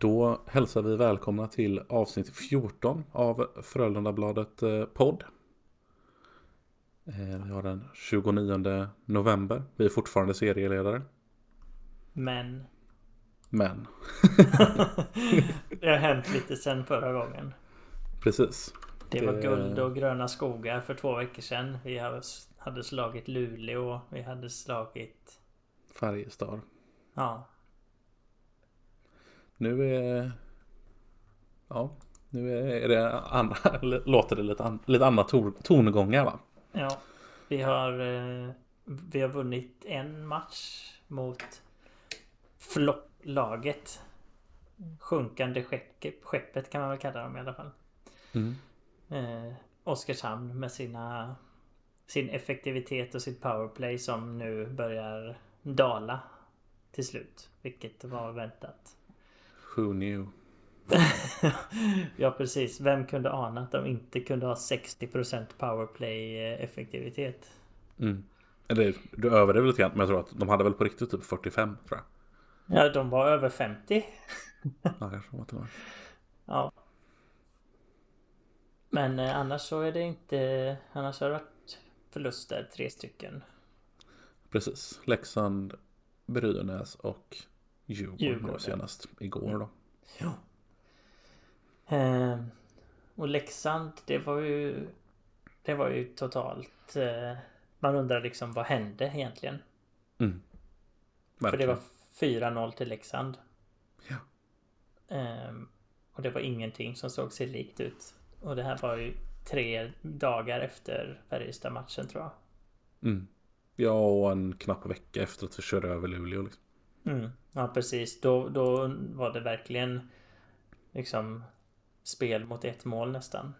Då hälsar vi välkomna till avsnitt 14 av Frölundabladet eh, podd. Eh, vi har den 29 november. Vi är fortfarande serieledare. Men Men, det har hänt lite sen förra gången. precis. Det var guld och gröna skogar för två veckor sedan. Vi hade slagit Luleå. Vi hade slagit... Färjestad. Ja, Nu är... Ja, nu är det andra, låter det lite, an, lite andra ton, tongångar va? ja. Vi har, eh, vi har vunnit en match mot flopplaget. Sjunkande skeppet, skeppet kan man väl kalla dem i alla fall. Mm. eh, Oskarshamn med sina sin effektivitet och sitt powerplay som nu börjar dala till slut. Vilket var väntat. Who knew? ja precis. Vem kunde ana att de inte kunde ha 60% powerplay eh, effektivitet? Mm. Eller du överdriver lite grann, men jag tror att de hade väl på riktigt typ 45 tror jag. Ja, de var över 50. Ja, kanske var med. Ja. Men eh, annars så är det inte... Annars har det varit förluster, tre stycken. Precis. Leksand, Brynäs och Djurgården, Djurgården. senast igår då. Ja. Eh, och Leksand, det var ju... Det var ju totalt... Eh, man undrar liksom vad hände egentligen? Mm. För det var 4-0 till Leksand. Ja. Ehm, och det var ingenting som såg sig likt ut. Och det här var ju tre dagar efter Färjestad-matchen tror jag. Mm. Ja, och en knapp vecka efter att vi körde över Luleå. Liksom. Mm. Ja precis. Då, då var det verkligen liksom spel mot ett mål nästan.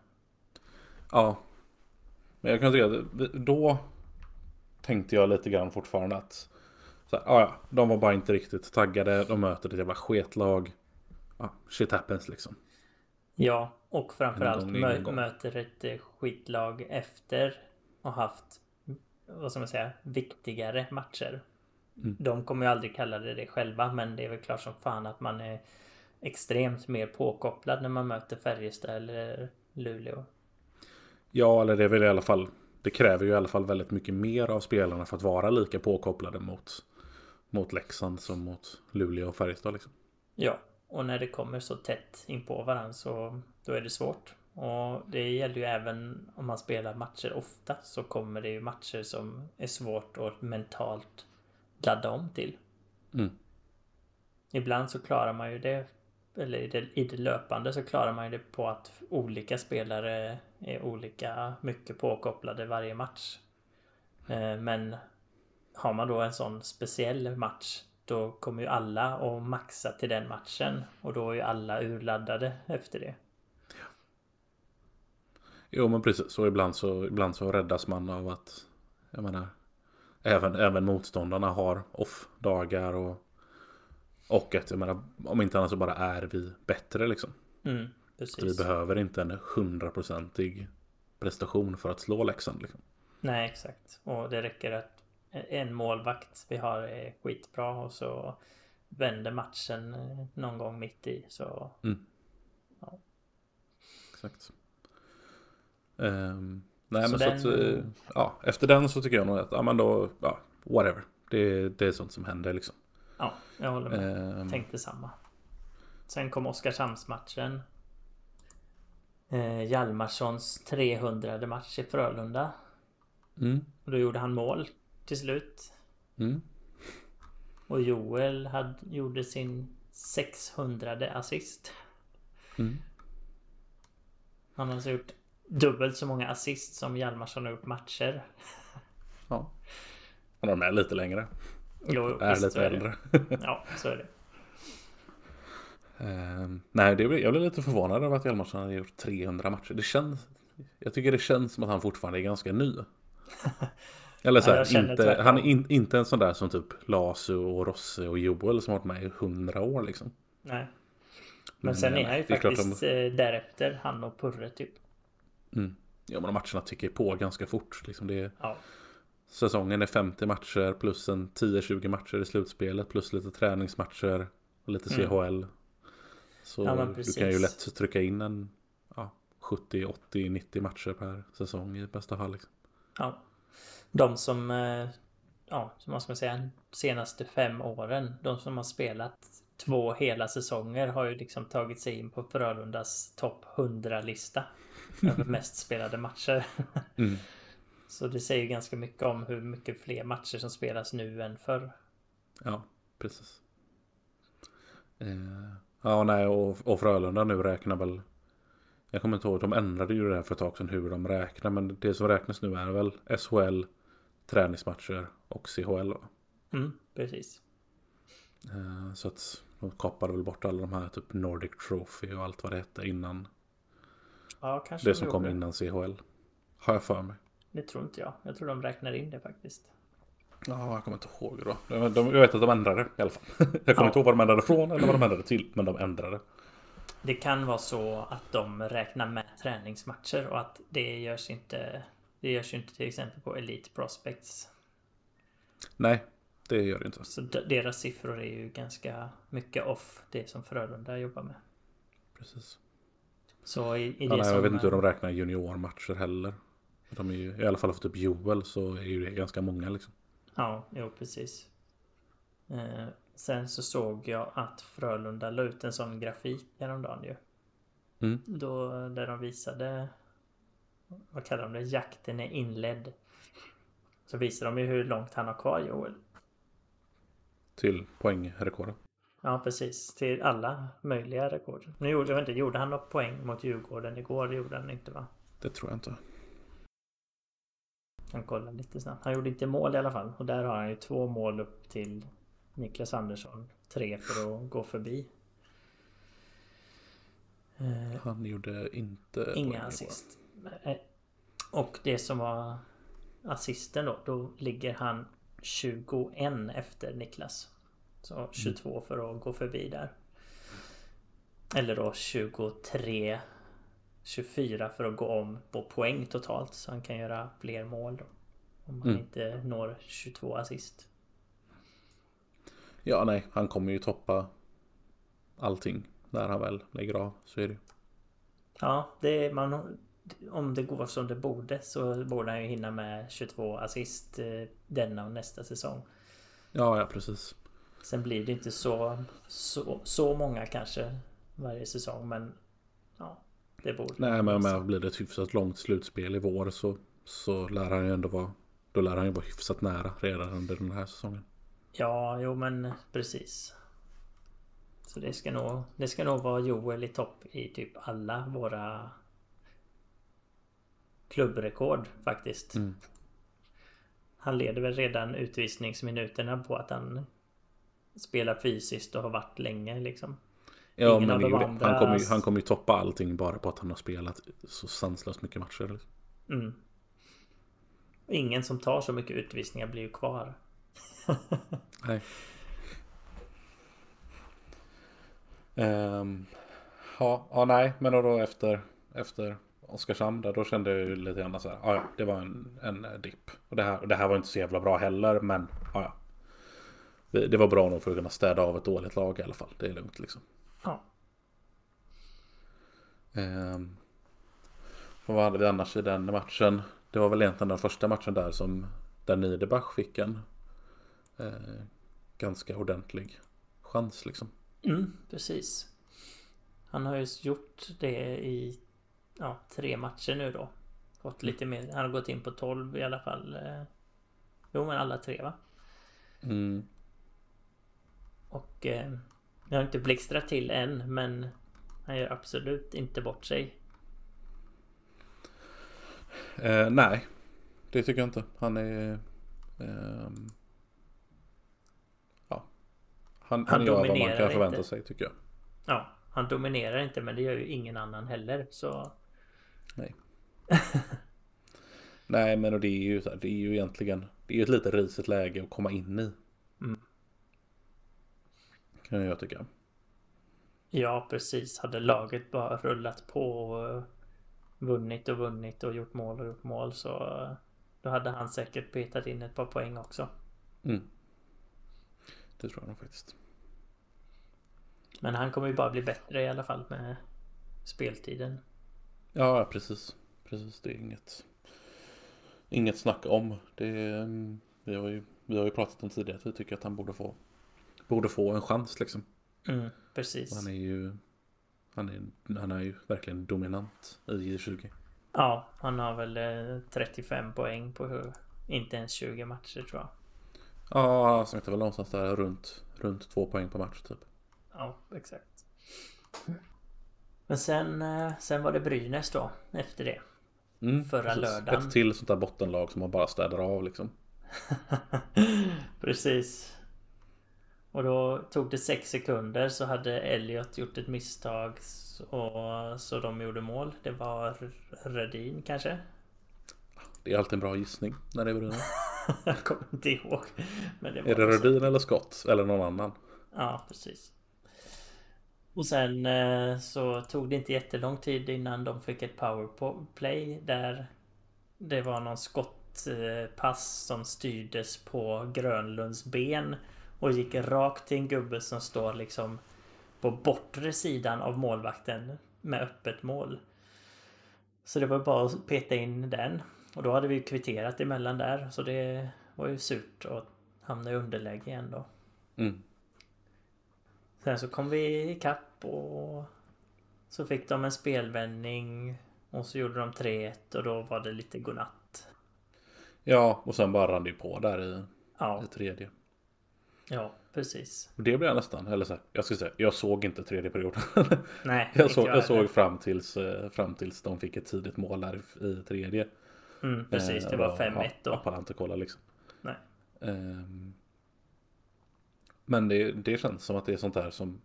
Ja. Men jag kan tycka att då tänkte jag lite grann fortfarande att så här, ja, de var bara inte riktigt taggade. De möter ett jävla sketlag. Ja, shit happens liksom. Ja, och framförallt mö- gång. möter ett eh, skitlag efter och haft vad ska man säga, viktigare matcher. Mm. De kommer ju aldrig kalla det det själva, men det är väl klart som fan att man är extremt mer påkopplad när man möter Färjestad eller Luleå. Ja, eller det är väl i alla fall. Det kräver ju i alla fall väldigt mycket mer av spelarna för att vara lika påkopplade mot, mot Leksand som mot Luleå och Färjestad. Liksom. Ja, och när det kommer så tätt in på varandra så då är det svårt. Och det gäller ju även om man spelar matcher ofta så kommer det ju matcher som är svårt att mentalt ladda om till. Mm. Ibland så klarar man ju det eller i det, i det löpande så klarar man ju det på att olika spelare är olika mycket påkopplade varje match. Eh, Men har man då en sån speciell match då kommer ju alla att maxa till den matchen och då är ju alla urladdade efter det. Jo, men precis. Och ibland så, ibland så räddas man av att jag menar även, även motståndarna har off-dagar och och att jag menar, om inte annat så bara är vi bättre liksom. Mm, Så vi behöver inte en hundraprocentig prestation för att slå Leksand. Liksom. Nej, exakt. Och det räcker att en målvakt vi har är skitbra och så vänder matchen eh, någon gång mitt i så Exakt. Ehm, nej Så men den- så att, eh, ja, efter den så tycker jag nog att, ja men då, ja, whatever. Det, det är sånt som händer liksom. ja, jag håller med. Ehm, Tänkte samma. Sen kom Oskarshamnsmatchen. Eh, Hjalmarssons 300 match i Frölunda. mm, Och då gjorde han mål till slut. mm, Och Joel hade, gjorde sin 600 assist. mm. Han har alltså gjort dubbelt så många assist som Hjalmarsson har gjort matcher. Ja. Men de är lite längre. Jo, Är visst, lite är det. äldre. Ja, så är det. Ehm, nej, det, jag blev lite förvånad över att Hjalmarsson hade gjort 300 matcher. Det känns... Jag tycker det känns som att han fortfarande är ganska ny. Eller så Ja, här, jag känner inte, han är in, inte en sån där som typ Lasu och Rosse och Joel som har varit med i 100 år liksom. Nej. Men Men, sen är han ju faktiskt eh, därefter, han och Purre typ. Mm. Ja, men matcherna tickar på ganska fort. Liksom det är, Ja. säsongen är 50 matcher plus en 10-20 matcher i slutspelet plus lite träningsmatcher och lite Mm. CHL. Så Ja, du kan ju lätt trycka in en ja, 70, 80, 90 matcher per säsong i bästa fall. Liksom. Ja. De som, eh, ja, som vad ska man säga, senaste fem åren, de som har spelat två hela säsonger har ju liksom tagit sig in på Frölundas topp 100-lista över mest spelade matcher. Mm. Så det säger ganska mycket om hur mycket fler matcher som spelas nu än förr. Ja, precis. Eh, ja, nej, och, och Frölunda nu räknar väl... Jag kommer inte ihåg, de ändrade ju det här för ett tag sedan hur de räknar. Men det som räknas nu är väl SHL, träningsmatcher och CHL. Mm, precis. Eh, så att de kapade väl bort alla de här typ Nordic Trophy och allt vad det hette innan. Ja, kanske Det de som kom innan CHL. Har jag för mig. Det tror inte jag. Jag tror de räknar in det faktiskt. Ja, jag kommer inte ihåg det då. De, de, jag vet att de ändrade i alla fall. Jag kommer Ja. inte ihåg vad de ändrade från eller vad de ändrade till. Men de ändrade. Det kan vara så att de räknar med träningsmatcher och att det görs inte Det görs ju inte till exempel på Elite Prospects. Nej, det gör det inte. Så deras siffror är ju ganska mycket off det som Frölunda jobbar med. Precis. Så i, i det Ja, som... jag vet inte hur de räknar juniormatcher heller. De är ju, I alla fall för typ Joel så är ju det ganska många liksom. Ja, jo precis. Eh, sen så såg jag att Frölunda la ut en sån grafik häromdagen ju. Mm. Då, där de visade Vad kallar de det? Jakten är inledd. Så visar de ju hur långt han har kvar Joel. Till poängrekordet. Ja precis, till alla möjliga rekord. Nu gjorde, jag inte, gjorde han något poäng mot Djurgården igår? Det gjorde han inte va? Det tror jag inte. Han kollar lite snabbt. Han gjorde inte mål i alla fall. Och där har han ju två mål upp till Niklas Andersson. Tre för att gå förbi. Eh, Han gjorde inte Inga assist. Eh, Och det som var assisten då, då ligger han 21 efter Niklas. Så 22 för att gå förbi där. Eller då 23 24 för att gå om på poäng totalt. Så han kan göra fler mål då. Om han Mm. inte når 22 assist. Ja, nej. Han kommer ju toppa allting. När han väl lägger av. Så är det ju. Ja, det är, man, om det går som det borde så borde han ju hinna med 22 assist eh, denna och nästa säsong. Ja, ja precis. Sen blir det inte så, så, så många kanske varje säsong men ja, det borde Nej, men men blir det ett hyfsat långt slutspel i vår så, så lär han ju ändå vara Då lär han ju vara hyfsat nära redan under den här säsongen. Ja, jo men precis. Så det ska nog, det ska nog vara Joel i topp i typ alla våra klubbrekord faktiskt. Mm. Han leder väl redan utvisningsminuterna på att han spelar fysiskt och har varit länge liksom. Ja, Ingen men av andra- han, kommer ju, han kommer ju toppa allting bara på att han har spelat så sanslöst mycket matcher. Liksom. Mm. Och Ingen som tar så mycket utvisningar blir ju kvar. Nej. Ehm, ja, ja, nej, men då efter, efter Oskarshamn där, då kände jag ju lite grann så här, ja, ja, det var en, en dipp. Och det här, det här var inte så jävla bra heller, men ja, ja. Det, det var bra nog för att kunna städa av ett dåligt lag i alla fall. Det är lugnt liksom. Ja. Ehm, och vad hade vi annars i den matchen? Det var väl egentligen den första matchen där som där Niederbach fick en eh, ganska ordentlig chans liksom. Mm, precis. Han har ju gjort det i ja, tre matcher nu då. Fått lite mer. Han har gått in på 12 i alla fall. eh. Jo men alla tre va? Mm. Och eh, jag har inte blixtrat till än men han gör absolut inte bort sig. Eh, nej, det tycker jag inte. Han är... ehm, ja. Han, han, Han gör vad man kan förvänta inte. sig tycker jag. Ja, han dominerar inte men det gör ju ingen annan heller så Nej. Nej men och det är ju det är ju egentligen Det är ju ett lite risigt läge att komma in i. Mm. Kan jag tycka. Ja precis. Hade laget bara rullat på och vunnit och vunnit och gjort mål och gjort mål så då hade han säkert petat in ett par poäng också. Mm. Det tror jag nog faktiskt. Men han kommer ju bara bli bättre i alla fall med speltiden. Ja, precis. Precis, det är inget, inget snack om. Det, mm, vi, har ju, vi har ju pratat om tidigare att vi tycker att han borde få, borde få en chans liksom. Mm, precis. Han är ju han är, han är ju verkligen dominant i J20. Ja, han har väl 35 eh, poäng på inte ens 20 matcher tror jag. Ja, han snittar väl någonstans där runt, runt två poäng per match typ. Ja, exakt. Men sen, eh, sen var det Brynäs då efter det. Mm, Förra precis. lördagen. Ett till sånt där bottenlag som man bara städar av liksom. precis. Och då tog det sex sekunder så hade Elliot gjort ett misstag och så de gjorde mål. Det var Rödin kanske? Det är alltid en bra gissning när det är Brynäs. Jag kommer inte ihåg. Men det är det Rödin eller Skott? Eller någon annan? Ja, precis. Och sen eh, så tog det inte jättelång tid innan de fick ett powerplay där det var någon skottpass som styrdes på Grönlunds ben och gick rakt till en gubbe som står liksom på bortre sidan av målvakten med öppet mål. Så det var bara att peta in den. Och då hade vi kvitterat emellan där. Så det var ju surt att hamna i underläge igen då. Mm. Sen så kom vi ikapp och så fick de en spelvändning och så gjorde de 3-1 och då var det lite godnatt. Ja, och sen bara rann det på där i, ja. i tredje. Ja, precis. Det blev jag nästan, eller så här, jag ska säga, jag såg inte tredje perioden. Nej, jag, såg, jag såg fram tills, eh, fram tills de fick ett tidigt mål där i tredje. Mm, precis, det var 5-1 eh, då. Ja, inte kolla liksom. Nej. Um, men det, det känns som att det är sånt där som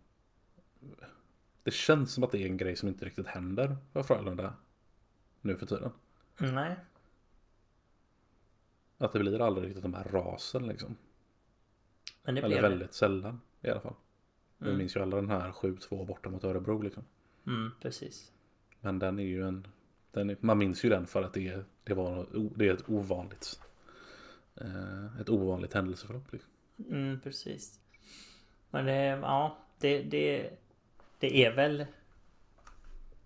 Det känns som att det är en grej som inte riktigt händer för Frölunda Nu för tiden. Nej. Att det blir aldrig riktigt de här rasen liksom. Men det Eller väldigt det. sällan i alla fall. Mm. Vi minns ju alla den här 7-2 borta mot Örebro liksom. Mm, precis. Men den är ju en... Är, man minns ju den för att det det var, det är ett ovanligt... Eh, ett ovanligt händelseförlopp. Liksom. Mm, precis. Men det, ja, det, det, det är väl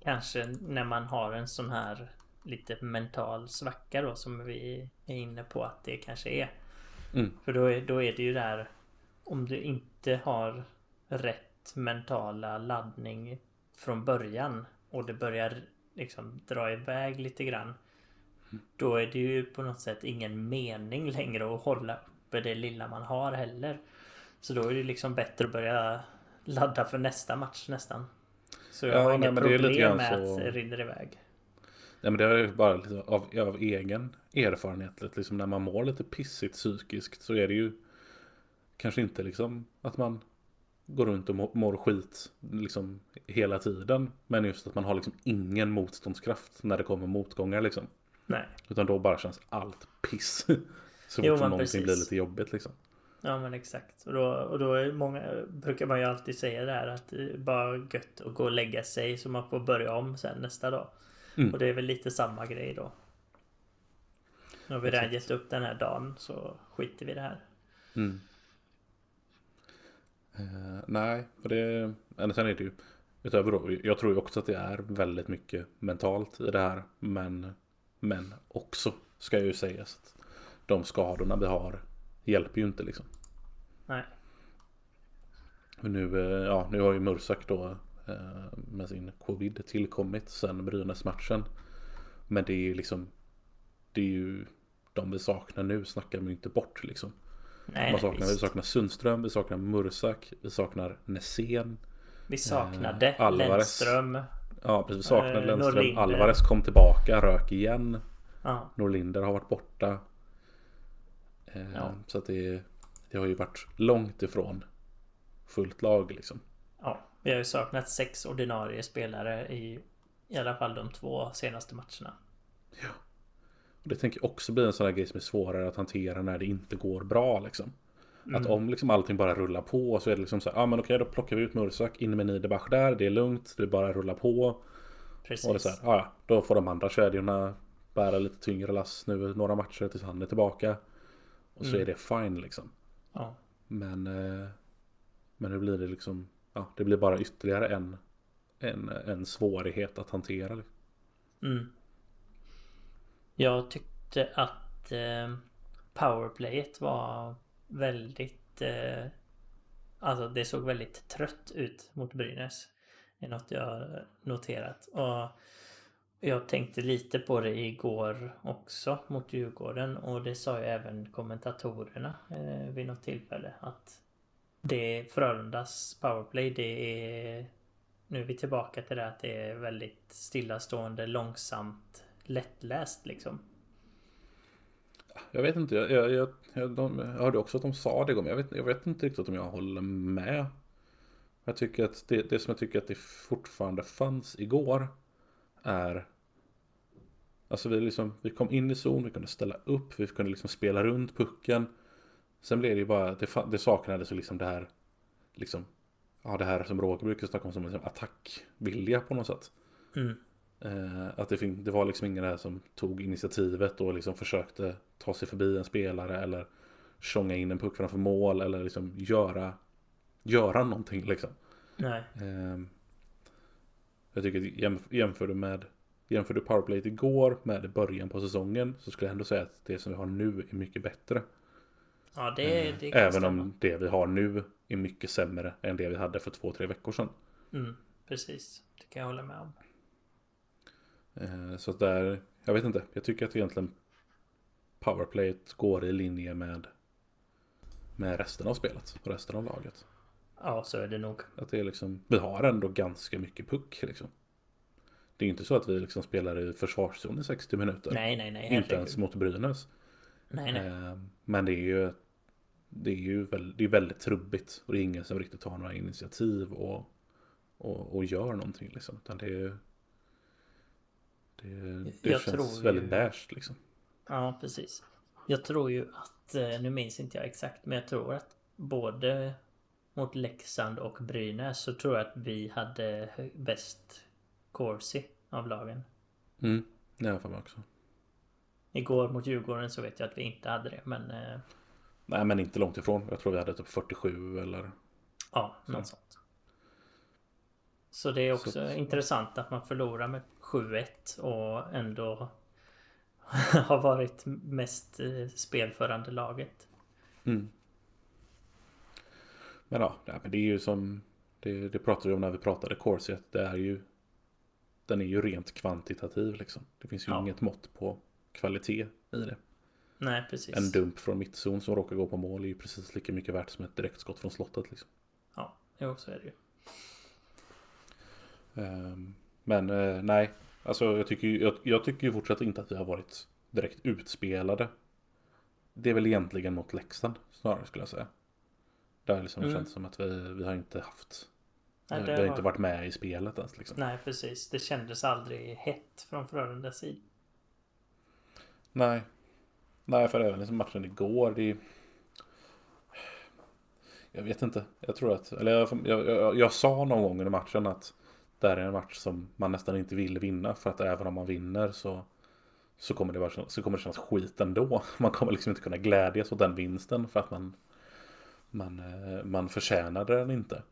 kanske när man har en sån här lite mental svacka då som vi är inne på att det kanske är. Mm. För då är, då är det ju där om du inte har rätt mentala laddning från början och det börjar liksom dra iväg lite grann. Då är det ju på något sätt ingen mening längre att hålla uppe det lilla man har heller. Så då är det liksom bättre att börja ladda för nästa match nästan. Så jag ja, har inga problem med så... att det rinner iväg. Nej men det är bara liksom av, av egen erfarenhet. Liksom när man mår lite pissigt psykiskt så är det ju kanske inte liksom att man går runt och mår skit liksom hela tiden. Men just att man har liksom ingen motståndskraft när det kommer motgångar liksom. Nej. Utan då bara känns allt piss. Så fort någonting blir lite jobbigt liksom. Ja men exakt. Och då, och då många, brukar man ju alltid säga det här att det är bara gött att gå och lägga sig så man får börja om sen nästa dag. Mm. Och det är väl lite samma grej då. Nu har vi redan gett upp den här dagen så skiter vi i det här. Mm. Uh, nej, för det... Men sen är det ju... Utöver då, jag tror ju också att det är väldigt mycket mentalt i det här. Men, men också ska jag ju säga att de skadorna vi har hjälper ju inte liksom. Nej. Nu, eh, ja, nu har ju Mursak då eh, med sin covid tillkommit sen Brynäs-matchen. Men det är ju liksom Det är ju De vi saknar nu snackar man ju inte bort liksom. Nej, man saknar, vi saknar Sundström, vi saknar Mursak, vi saknar Nässén. Vi saknade eh, Alvarez. Lennström. Ja precis, vi saknade eh, Lennström. Norlinder. Alvarez kom tillbaka, rök igen. Ja. Norlinder har varit borta. Eh, ja. Så att det, det har ju varit långt ifrån fullt lag liksom. Ja, vi har ju saknat sex ordinarie spelare i i alla fall de två senaste matcherna. Ja. Och det tänker jag också bli en sån här grej som är svårare att hantera när det inte går bra liksom. Mm. Att om liksom allting bara rullar på så är det liksom så här, ja ah, men okej då plockar vi ut Mursak, in med Niederbach där, det är lugnt, det bara rullar på. Precis. Och det är så här, ah, ja, då får de andra kedjorna bära lite tyngre lass nu några matcher tills han är tillbaka. Och så mm. är det fine liksom. Ja. Men, eh, men hur blir det liksom ja, det blir bara ytterligare en, en, en svårighet att hantera. liksom. Mm. Jag tyckte att eh, powerplayet var väldigt... Eh, alltså det såg väldigt trött ut mot Brynäs. Det är något jag har noterat. Och jag tänkte lite på det igår också mot Djurgården och det sa ju även kommentatorerna eh, vid något tillfälle att det Frölundas powerplay det är nu är vi tillbaka till det att det är väldigt stillastående, långsamt, lättläst liksom. Jag vet inte, jag, jag, jag, jag, de, jag hörde också att de sa det men jag vet, jag vet inte riktigt om jag håller med. Jag tycker att det, det som jag tycker att det fortfarande fanns igår är Alltså vi, liksom, vi kom in i zon, vi kunde ställa upp, vi kunde liksom spela runt pucken. Sen blev det ju bara, det, det saknades liksom det här, liksom, ja det här som Roger brukar snacka om som liksom attackvilja på något sätt. Mm. Eh, att det, det var liksom ingen där som tog initiativet och liksom försökte ta sig förbi en spelare eller tjonga in en puck framför mål eller liksom göra, göra någonting liksom. Nej. Eh, jag tycker att jämf- jämför du med Jämför du powerplayet igår med början på säsongen så skulle jag ändå säga att det som vi har nu är mycket bättre. Ja, det, Eh, det Även stämma. om det vi har nu är mycket sämre än det vi hade för två, tre veckor sedan. Mm, precis. Det kan jag hålla med om. Eh, Så att där, jag vet inte, jag tycker att egentligen powerplayet går i linje med med resten av spelet och resten av laget. Ja, så är det nog. Att det är liksom, vi har ändå ganska mycket puck liksom. Det är inte så att vi liksom spelar i försvarszon i 60 minuter. Nej, nej, nej. inte ens mot Brynäs. Nej, nej. Eh, Men det är ju Det är ju väldigt, det är väldigt trubbigt och det är ingen som riktigt tar några initiativ och, och, och gör någonting liksom. Utan det är Det, det Jag känns tror ju- väldigt beige liksom. Ja, precis. Jag tror ju att, eh, nu minns inte jag exakt, men jag tror att både mot Leksand och Brynäs så tror jag att vi hade bäst Corsi av lagen. Mm, det har jag för mig också. Igår mot Djurgården så vet jag att vi inte hade det, men eh, Nej men inte långt ifrån. Jag tror vi hade typ 47 eller ja, något sånt. Så det är också Så- intressant att man förlorar med 7-1 och ändå har varit mest eh, spelförande laget. Mm. Men ja, det är ju som det, det pratade vi om när vi pratade Corset. Det är ju Den är ju rent kvantitativ liksom. Det finns ju Ja. inget mått på kvalitet i det. Nej, precis. En dump från mittzon som råkar gå på mål är ju precis lika mycket värt som ett direktskott från slottet liksom. Ja, jo, så är det ju. Ehm, Men eh, nej, alltså jag tycker, ju- jag, jag tycker ju fortsatt inte att vi har varit direkt utspelade. Det är väl egentligen mot Leksand snarare skulle jag säga. Det har liksom Mm. känts som att vi, vi har inte haft Nej, vi har var- inte varit med i spelet ens liksom. Nej, precis. Det kändes aldrig hett från Frölundas sida. Nej. Nej, för även liksom matchen igår, det. Jag vet inte. Jag tror att, eller jag, jag, jag, jag sa någon gång under matchen att det här är en match som man nästan inte vill vinna. För att även om man vinner så, så, kommer, det vara, så kommer det kännas skit ändå. Man kommer liksom inte kunna glädjas åt den vinsten för att man, man, eh, man förtjänade den inte.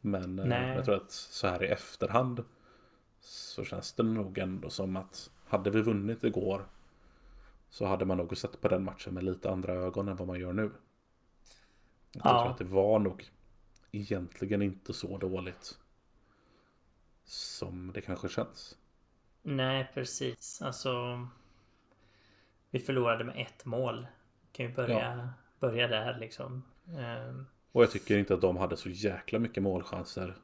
Men eh, Nej. jag tror att så här i efterhand så känns det nog ändå som att hade vi vunnit igår så hade man nog sett på den matchen med lite andra ögon än vad man gör nu. Jag Ja. tror att det var nog egentligen inte så dåligt som det kanske känns. Nej, precis. Alltså... Vi förlorade med ett mål. Kan ju börja, börja där liksom. Ehm, Och jag tycker inte att de hade så jäkla mycket målchanser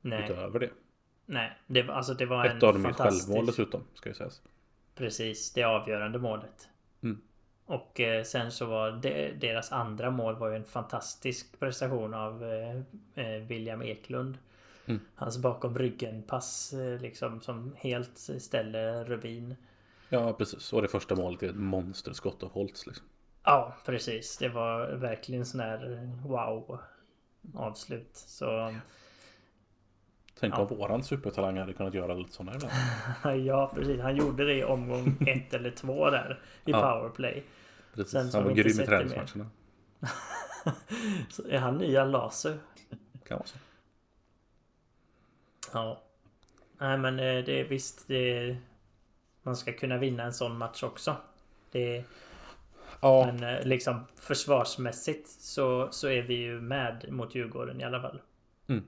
nej, utöver det. nej. Det, alltså, det var Ett en av dem är fantastisk... självmål dessutom, ska ju sägas. Precis, det avgörande målet. Mm. Och eh, sen så var det, deras andra mål var ju en fantastisk prestation av eh, eh, William Eklund. Mm. Hans bakom ryggen pass eh, liksom som helt ställer Rubin. Ja, precis. Och det första målet är ett monsterskott av Holtz. Liksom. Ja, precis. Det var verkligen sån här eh, wow avslut. Så Tänk Ja. om våran supertalang hade kunnat göra lite sådana ibland. ja, precis. Han gjorde det i omgång ett eller två där i Ja. powerplay. Precis. Sen Han var grym i träningsmatcherna. Är han nya Laser? Kan vara så. Ja. Nej men eh, det är visst det Man ska kunna vinna en sån match också. Det Ja, Men eh, liksom försvarsmässigt så, så är vi ju med mot Djurgården i alla fall. Mm.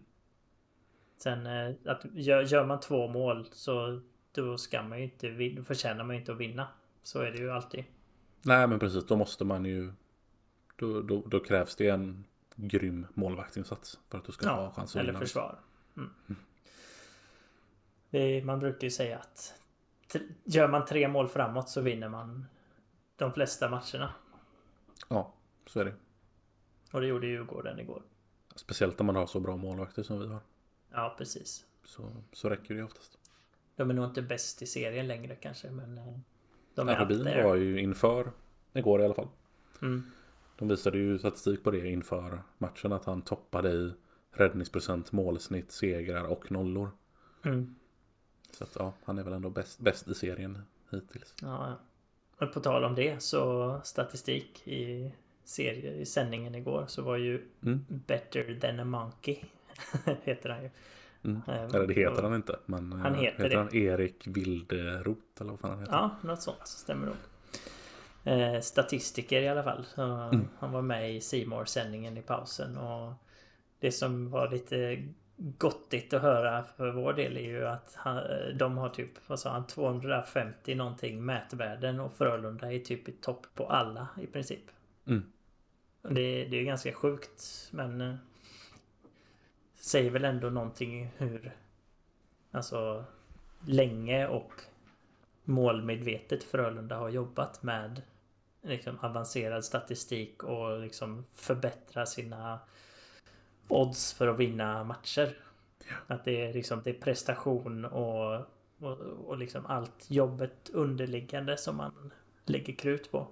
Sen eh, att gör, gör man två mål så då ska man ju inte vin- förtjänar man ju inte att vinna. Så är det ju alltid. nej men precis. Då måste man ju... Då, då, då krävs det en grym målvaktinsats för att du ska ha Ja, chans att eller vinna. försvar. Mm. Det är, man brukar ju säga att gör man tre mål framåt så vinner man de flesta matcherna. Ja, så är det. Och det gjorde Djurgården igår. Speciellt när man har så bra målvakter som vi har. Ja, precis. Så, så räcker det oftast. De är nog inte bäst i serien längre kanske, men eh, de är Rubin there. var ju inför igår i alla fall. Mm. De visade ju statistik på det inför matchen att han toppade i räddningsprocent, målsnitt, segrar och nollor. Mm. Så att ja, han är väl ändå bäst, bäst i serien hittills. Ja, ja. Och på tal om det så statistik i, serie, i sändningen igår så var ju Mm. Better than a monkey heter han ju. Mm. Eh, Eller det heter och- han inte. Men Han eh, heter heter han Erik Wilderot eller vad fan han heter? Ja, något sånt stämmer nog. Eh, statistiker i alla fall. Så Mm. Han var med i Simor sändningen i pausen och det som var lite gottigt att höra för vår del är ju att han, de har typ, vad sa han, 250 någonting mätvärden och Frölunda är typ i topp på alla i princip. Mm. Det, det är ganska sjukt men eh, säger väl ändå någonting hur alltså länge och målmedvetet Frölunda har jobbat med liksom avancerad statistik och liksom förbättra sina odds för att vinna matcher. Att det är liksom det är prestation och, och, och liksom allt jobbet underliggande som man lägger krut på.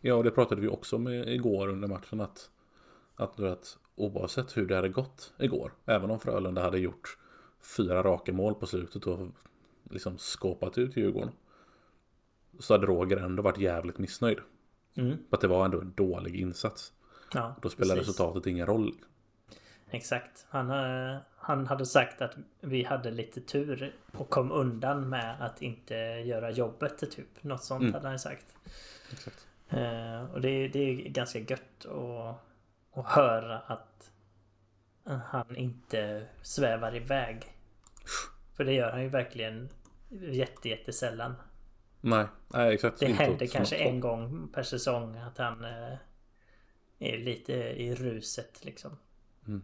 Ja, och det pratade vi också om igår under matchen att, att, vet, oavsett hur det hade gått igår, även om Frölunda hade gjort fyra raka mål på slutet och liksom skåpat ut Djurgården, så hade Roger ändå varit jävligt missnöjd. Mm. För att det var ändå en dålig insats. Ja, Då spelar precis. resultatet ingen roll. Exakt. Han, eh, han hade sagt att vi hade lite tur och kom undan med att inte göra jobbet typ. Något sånt Mm. hade han sagt. Exakt. Eh, och det, det är ganska gött att, att höra att han inte svävar iväg. För det gör han ju verkligen jätte, jättesällan. Nej, nej exakt. Det händer kanske en gång per säsong att han eh, är lite i ruset liksom. Mm.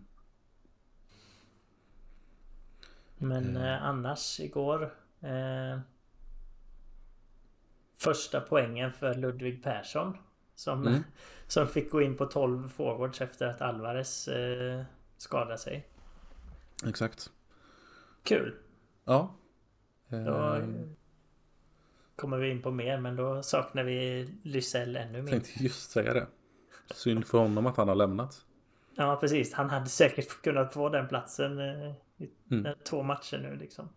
Men Eh. eh, annars igår eh, Första poängen för Ludvig Persson Som, Mm. som fick gå in på 12 forwards efter att Alvarez eh, skadade sig Exakt. Kul! Ja. Då Ehm, kommer vi in på mer men då saknar vi Lysell ännu mer tänkte just säga det. Synd för honom att han har lämnat. Ja precis, han hade säkert kunnat få den platsen eh, i Mm. eh, två matcher nu liksom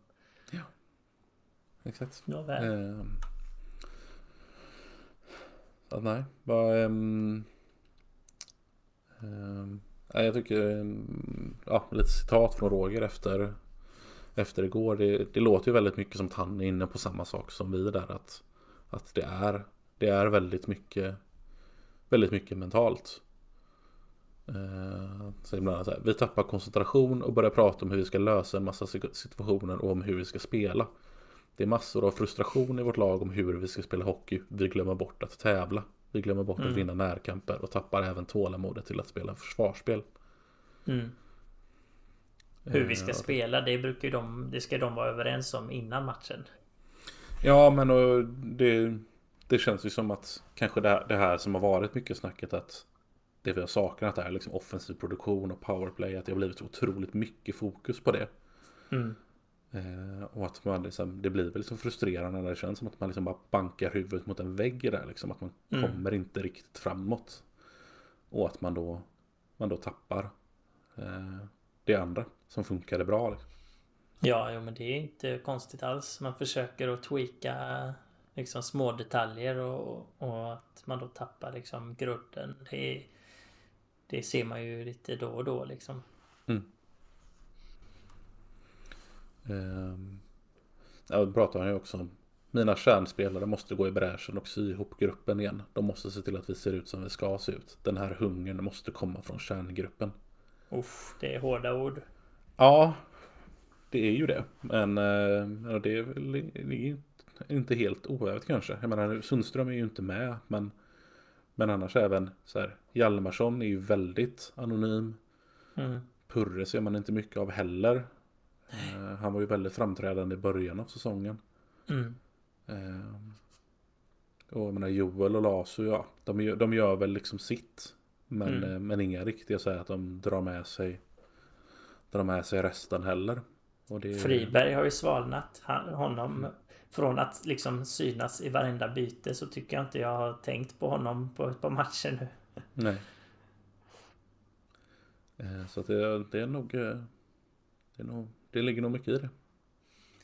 Exakt. Ja, väl. Ehm. Så att nej, ehm, ehm, nej, jag tycker... ehm, ja, lite citat från Roger efter, efter igår. Det, det låter ju väldigt mycket som att han är inne på samma sak som vi där. Att, att det, är, det är väldigt mycket väldigt mycket mentalt. Eh, så ibland så här, vi tappar koncentration och börjar prata om hur vi ska lösa en massa situationer och om hur vi ska spela. Det är massor av frustration i vårt lag om hur vi ska spela hockey. Vi glömmer bort att tävla. Vi glömmer bort Mm. att vinna närkamper och tappar även tålamodet till att spela försvarsspel. Mm. Hur vi Eh, ska spela, det brukar ju de, det ska de vara överens om innan matchen. Ja, men och det, det känns ju som att kanske det här, det här som har varit mycket snacket att det vi har saknat är liksom offensiv produktion och powerplay. Att det har blivit otroligt mycket fokus på det. Mm. Eh, och att man liksom, det blir väl liksom frustrerande när det känns som att man liksom bara bankar huvudet mot en vägg här, liksom. Att man Mm. kommer inte riktigt framåt. Och att man då, man då tappar eh, det andra som funkade bra. Liksom. Ja, jo, men det är inte konstigt alls. Man försöker att tweaka liksom små detaljer och, och att man då tappar liksom grunden. Det, det ser man ju lite då och då liksom. Mm. Ehm, ja, då pratar han ju också om mina kärnspelare måste gå i bräschen och sy ihop gruppen igen. De måste se till att vi ser ut som vi ska se ut. Den här hungern måste komma från kärngruppen. Uff, det är hårda ord. Ja, det är ju det. Men eh, det är väl inte helt oävet kanske. Jag menar, Sundström är ju inte med. Men, men annars även så här. Hjalmarsson är ju väldigt anonym. Mm. Purre ser man inte mycket av heller. Eh, han var ju väldigt framträdande i början av säsongen. Mm. Eh, och jag menar Joel och Lasu, ja, de, gör- de gör väl liksom sitt. Men, Mm. eh, men inga riktiga så här att de drar med sig drar med sig resten heller. Och det, Friberg har ju svalnat. Han, honom från att liksom synas i varenda byte så tycker jag inte jag har tänkt på honom på ett par matcher nu. Nej. Eh, så att det, det är nog eh, det, är nog det ligger nog mycket i det.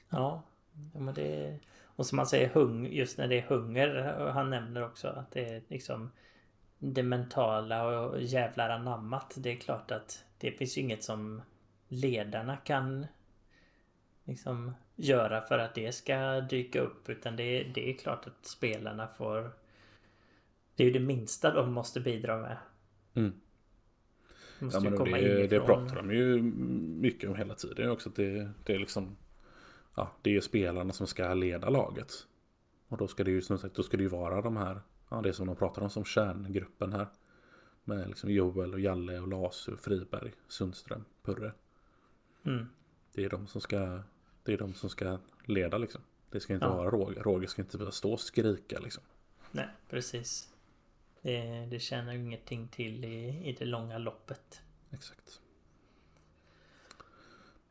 Ja, men det... Och som man säger, hung, just när det är hunger. och Han nämner också att det är liksom det mentala och jävlar anammat. Det är klart att det finns ju inget som ledarna kan liksom göra för att det ska dyka upp. Utan det, är- det är klart att spelarna får... Det är ju det minsta de måste bidra med. Mm. Måste Ja, men komma det, det inifrån. pratar de ju mycket om hela tiden också. Det, det är liksom ja, det är spelarna som ska leda laget. Och då ska det ju som sagt, då ska det ju vara de här, ja det som de pratar om som kärngruppen här. Med liksom Joel och Jalle och Lasu, Friberg, Sundström, Purre. Mm. Det är de som ska, det är de som ska leda liksom. Det ska inte Ja. vara Roger. Roger ska inte behöva stå och skrika liksom. Nej, precis. Det, det tjänar ju ingenting till i, i det långa loppet. Exakt.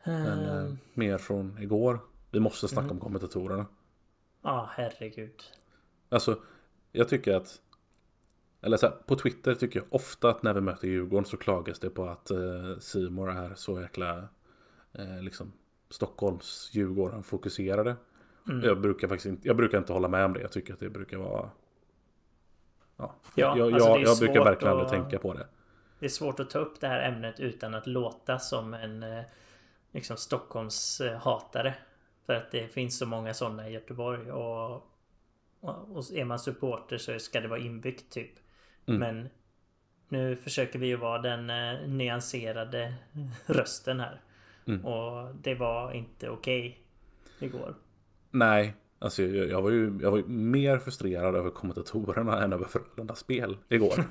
Men eh, Ehm, mer från igår. Vi måste snacka Mm. om kommentatorerna. Ja, herregud. Alltså, jag tycker att... Eller så här, på Twitter tycker jag ofta att när vi möter Djurgården så klagas det på att eh, Simor är så jäkla eh, liksom Stockholms Djurgården fokuserade. Mm. Jag brukar faktiskt inte, jag brukar inte hålla med om det. Jag tycker att det brukar vara... Ja, Ja, jag, alltså jag, jag brukar verkligen aldrig tänka på det. Det är svårt att ta upp det här ämnet utan att låta som en eh, liksom Stockholms eh, hatare. För att det finns så många sådana i Göteborg och, och och är man supporter så ska det vara inbyggt typ. Mm. Men nu försöker vi ju vara den eh, nyanserade rösten här. Mm. Och det var inte okej igår. Nej, alltså jag, jag, var ju, jag var ju mer frustrerad över kommentatorerna än över Frölundas spel igår.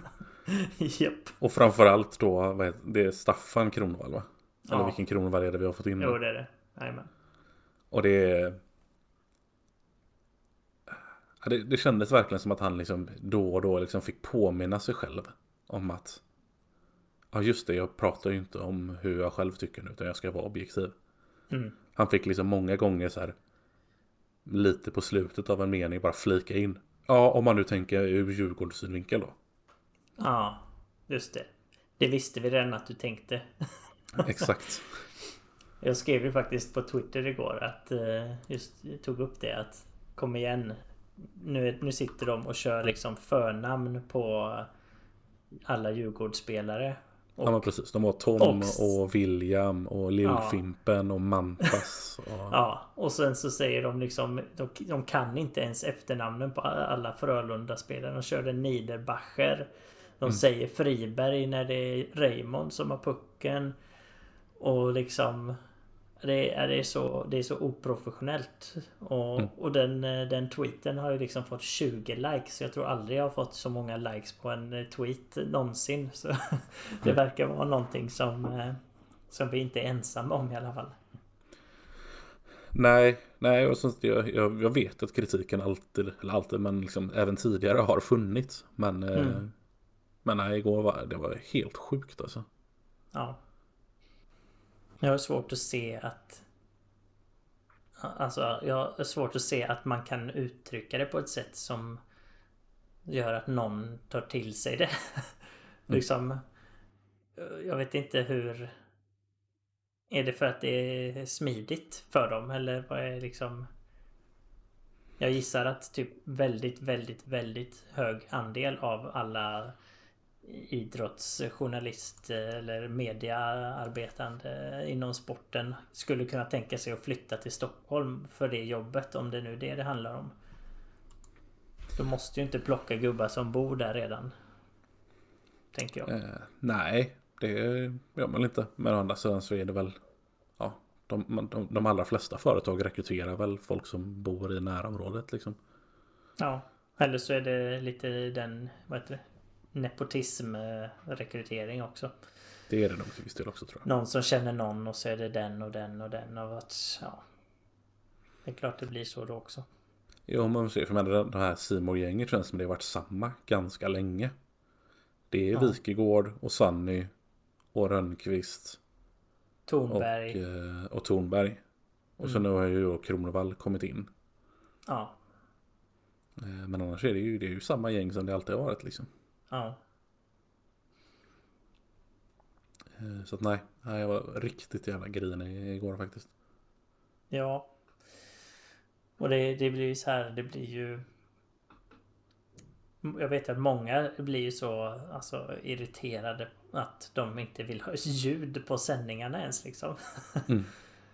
Japp. Och framförallt då, vad heter, det är Staffan Kronvall va? Eller Ja. vilken Kronvall är det vi har fått in? Jo det är det. Jajamän. Och det, är- ja, det... Det kändes verkligen som att han liksom då och då liksom fick påminna sig själv om att Ja just det, jag pratar ju inte om hur jag själv tycker nu utan jag ska vara objektiv. Mm. Han fick liksom många gånger så här lite på slutet av en mening bara flika in. Ja, om man nu tänker ur Djurgårdens synvinkel då. Ja, just det. Det visste vi redan att du tänkte. Exakt. Jag skrev ju faktiskt på Twitter igår att eh, just tog upp det att kom igen. Nu, nu sitter de och kör liksom förnamn på alla Djurgårdsspelare. Och, Ja men precis, de var Tom Och- och William och Lillfimpen och Mantas. Och... ja, och sen så säger de liksom de, de kan inte ens efternamnen på alla Frölunda-spelare. De körde Niederbacher. De säger Friberg när det är Raymond som har pucken. Och liksom det är, det är, så, det är så oprofessionellt. Och, Mm. och den, eh, den tweeten har ju liksom fått 20 likes. Jag tror aldrig jag har fått så många likes på en eh, tweet någonsin. Så det verkar vara någonting som, eh, som vi inte är ensamma om i alla fall. Nej, nej och jag, jag, jag vet att kritiken alltid, eller alltid, men liksom även tidigare har funnits. Men, Mm. men nej, igår var det var helt sjukt alltså. Ja. Jag har svårt att se att... Alltså, jag har svårt att se att man kan uttrycka det på ett sätt som gör att någon tar till sig det. liksom... Jag vet inte hur... Är det för att det är smidigt för dem eller vad är liksom... Jag gissar att typ väldigt, väldigt, väldigt hög andel av alla idrottsjournalist eller mediaarbetande inom sporten skulle kunna tänka sig att flytta till Stockholm för det jobbet om det nu är det det handlar om. De måste ju inte plocka gubbar som bor där redan. Tänker jag. Eh, nej, det gör man inte. Men å andra sidan så är det väl ja, de, de, de allra flesta företag rekryterar väl folk som bor i närområdet liksom. Ja, eller så är det lite den, vad heter det? Nepotism-rekrytering också. Det är det nog till viss del också tror jag. Någon som känner någon och så är det den och den och den och att, ja. Det är klart det blir så då också. Jo, man ser för mig det här simor gänget känns som det har varit samma ganska länge. Det är ja. Wikegård och Sanny och Rönnqvist. Tornberg. Och, eh, och Tornberg. Och mm. så nu har ju Kronvall kommit in. Ja. Eh, men annars är det ju, det är ju samma gäng som det alltid har varit liksom. Ja. Eh, så att nej, jag var riktigt jävla grinig igår faktiskt. Ja. Och det, det blir ju så här, det blir ju... Jag vet att många blir så alltså, irriterade att de inte vill ha ljud på sändningarna ens liksom. Mm.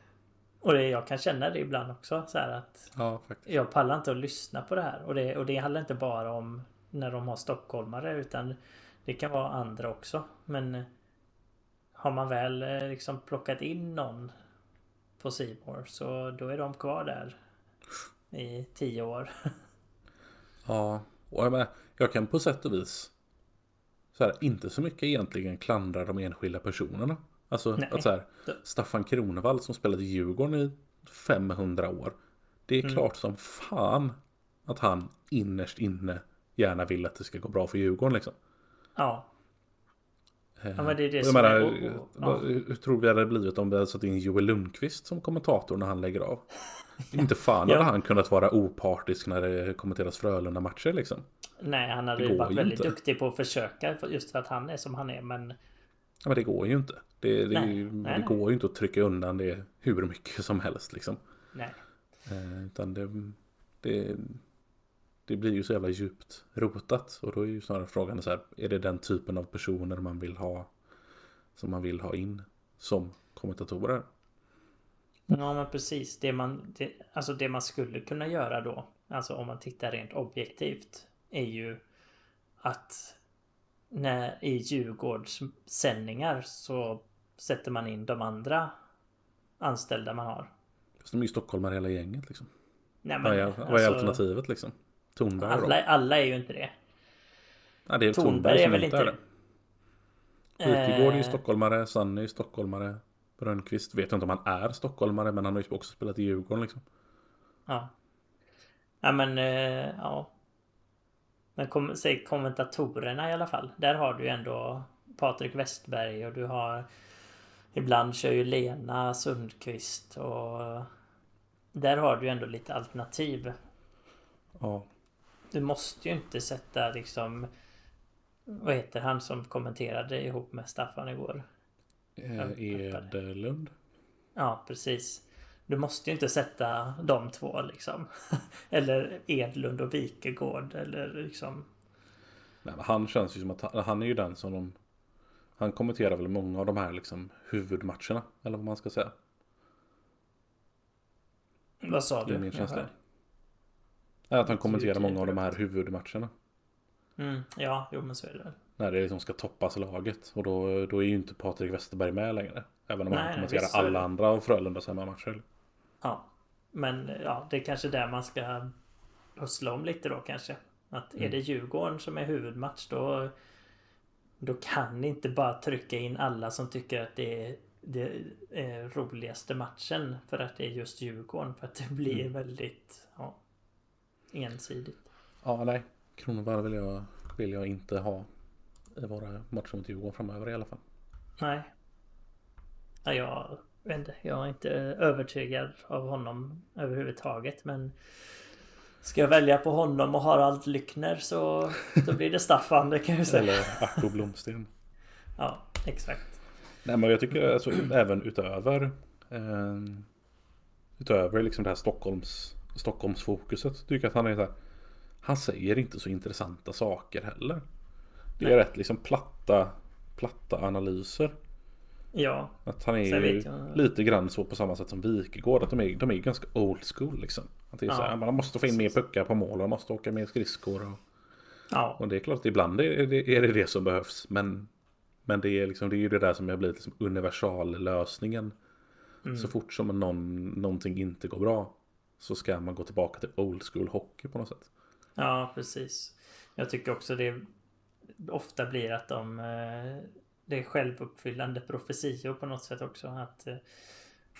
och det, jag kan känna det ibland också så här att ja, Jag pallar inte att lyssna på det här. Och det, och det handlar inte bara om när de har stockholmare utan det kan vara andra också. Men har man väl eh, liksom plockat in någon på Simor så då är de kvar där i tio år. ja, och jag, menar, jag kan på sätt och vis så här, inte så mycket egentligen klandra de enskilda personerna. Alltså att så här, Staffan Kronevall som spelade Djurgården i 500 år. Det är mm. klart som fan att han innerst inne gärna vill att det ska gå bra för Djurgården liksom. Ja. Eh, ja men det är det som menar, är... Ja. Hur tror vi hade blivit om vi hade satt in Joel Lundqvist som kommentator när han lägger av? Inte fan hade han kunnat vara opartisk när det kommenteras Frölunda-matcher liksom. Nej, han hade ju varit väldigt inte. duktig på att försöka just för att han är som han är, men... Ja, men det går ju inte. Det, det, nej, ju, nej, det nej. går ju inte att trycka undan det hur mycket som helst liksom. Nej. Eh, utan det, det, det blir ju så jävla djupt rotat. Och då är ju snarare frågan så här, är det den typen av personer man vill ha som man vill ha in som kommentatorer? Ja men precis. Det man, det, alltså det man skulle kunna göra då, alltså om man tittar rent objektivt, är ju att när i Djurgårds sändningar så sätter man in de andra anställda man har. Fast de är ju stockholmare hela gänget liksom. Nej, men, vad, är, alltså, vad är alltså- alternativet liksom? Tornberg alla, alla är ju inte det. Ja, det är Tornberg, som är väl inte är det. Wikegård är ju stockholmare, Sanny är stockholmare. Rönnqvist vet jag inte om han är stockholmare men han har ju också spelat i Djurgården liksom. Ja. Ja men eh, ja. Men kom, säg kommentatorerna i alla fall. Där har du ju ändå Patrik Westberg och du har Ibland kör ju Lena Sundqvist och Där har du ju ändå lite alternativ. Ja. Du måste ju inte sätta liksom Vad heter han som kommenterade ihop med Staffan igår? Eh, Edlund. Ja, precis. Du måste ju inte sätta de två liksom. eller Edlund och Wikegård eller liksom. Nej, men han känns ju som att han, han är ju den som de... Han kommenterar väl många av de här liksom huvudmatcherna. Eller vad man ska säga. Vad sa du? Det är min känsla. Att han kommenterar många av de här huvudmatcherna. Mm, ja, jo men så är det När det liksom ska toppas laget. Och då, då är ju inte Patrik Westerberg med längre. Även om nej, han kommenterar nej, alla andra av Frölundas hemmamatcher. Ja. Men ja, det är kanske där man ska pussla om lite då kanske. Att är mm. det Djurgården som är huvudmatch då Då kan ni inte bara trycka in alla som tycker att det är är roligaste matchen för att det är just Djurgården. För att det blir mm. väldigt ja, ensidigt. Ja, nej. Kronoberg vill jag, vill jag inte ha i våra matcher mot Djurgården framöver i alla fall. Nej. Ja, jag vet inte. Jag är inte övertygad av honom överhuvudtaget. Men ska jag välja på honom och Harald Lyckner så då blir det Staffan. Det kan jag säga. Eller Arto Blomsten. ja, exakt. Nej, men jag tycker alltså, även utöver eh, utöver liksom det här Stockholms Stockholmsfokuset tycker jag att han är så här, Han säger inte så intressanta saker heller. Det är rätt liksom platta, platta analyser. Ja. Att han är ju jag- lite grann så på samma sätt som Wikegård. Att de är, de är ganska old school liksom. Att det är så Ja, här, man måste få in mer puckar på mål. Man måste åka mer skridskor. Och, Ja. och det är klart att ibland är det, är det det som behövs. Men, men det, är liksom, det är ju det där som har blivit liksom universallösningen. Mm. Så fort som någon, någonting inte går bra. Så ska man gå tillbaka till old school hockey på något sätt. Ja, precis. Jag tycker också det ofta blir att de... eh, Det är självuppfyllande profetior på något sätt också. Att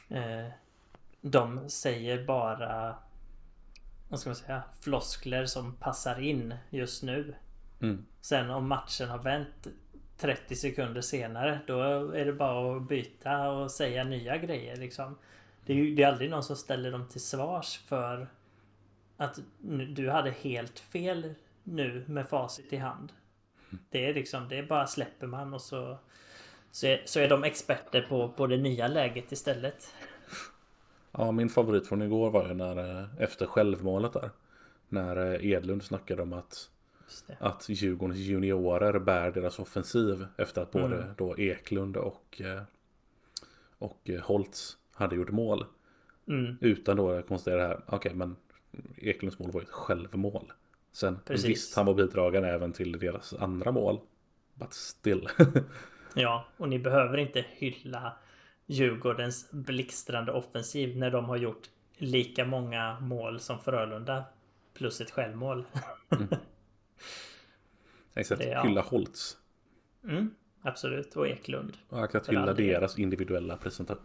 eh, de säger bara... Vad ska man säga? Floskler som passar in just nu. Mm. Sen om matchen har vänt 30 sekunder senare då är det bara att byta och säga nya grejer liksom. Det är ju det är aldrig någon som ställer dem till svars för att du hade helt fel nu med facit i hand. Det är liksom, det är bara släpper man och så så är, så är de experter på, på det nya läget istället. Ja, min favorit från igår var ju när eh, efter självmålet där. När eh, Edlund snackade om att, att Djurgårdens juniorer bär deras offensiv efter att både Mm. då Eklund och, eh, och Holtz hade gjort mål. Mm, Utan då att konstatera det här, okej men Eklunds mål var ju ett självmål. Sen Precis. visst, han var bidragande även till deras andra mål. But still. ja, och ni behöver inte hylla Djurgårdens blixtrande offensiv när de har gjort lika många mål som Frölunda. Plus ett självmål. Exakt, Det, ja. hylla Holtz. Mm, absolut, och Eklund. Och att För hylla deras individuella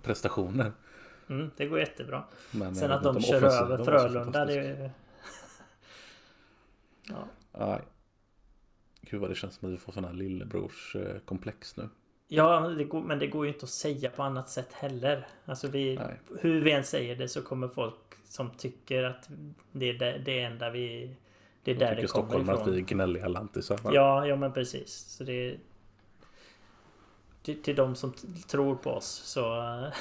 prestationer. Mm, det går jättebra. Men Sen att de de kör över Frölunda, det är... Ja. Nej. Gud vad det känns som att vi får sådana här lillebrorskomplex nu. Ja, det går, men det går ju inte att säga på annat sätt heller. Alltså vi, Nej. hur vi än säger det så kommer folk som tycker att det är det, det enda vi... Det är Jag där tycker det kommer Stockholm att ifrån. vi är gnälliga lantisar. Ja, ja men precis. Så det. Till, till de som tror på oss så... eh,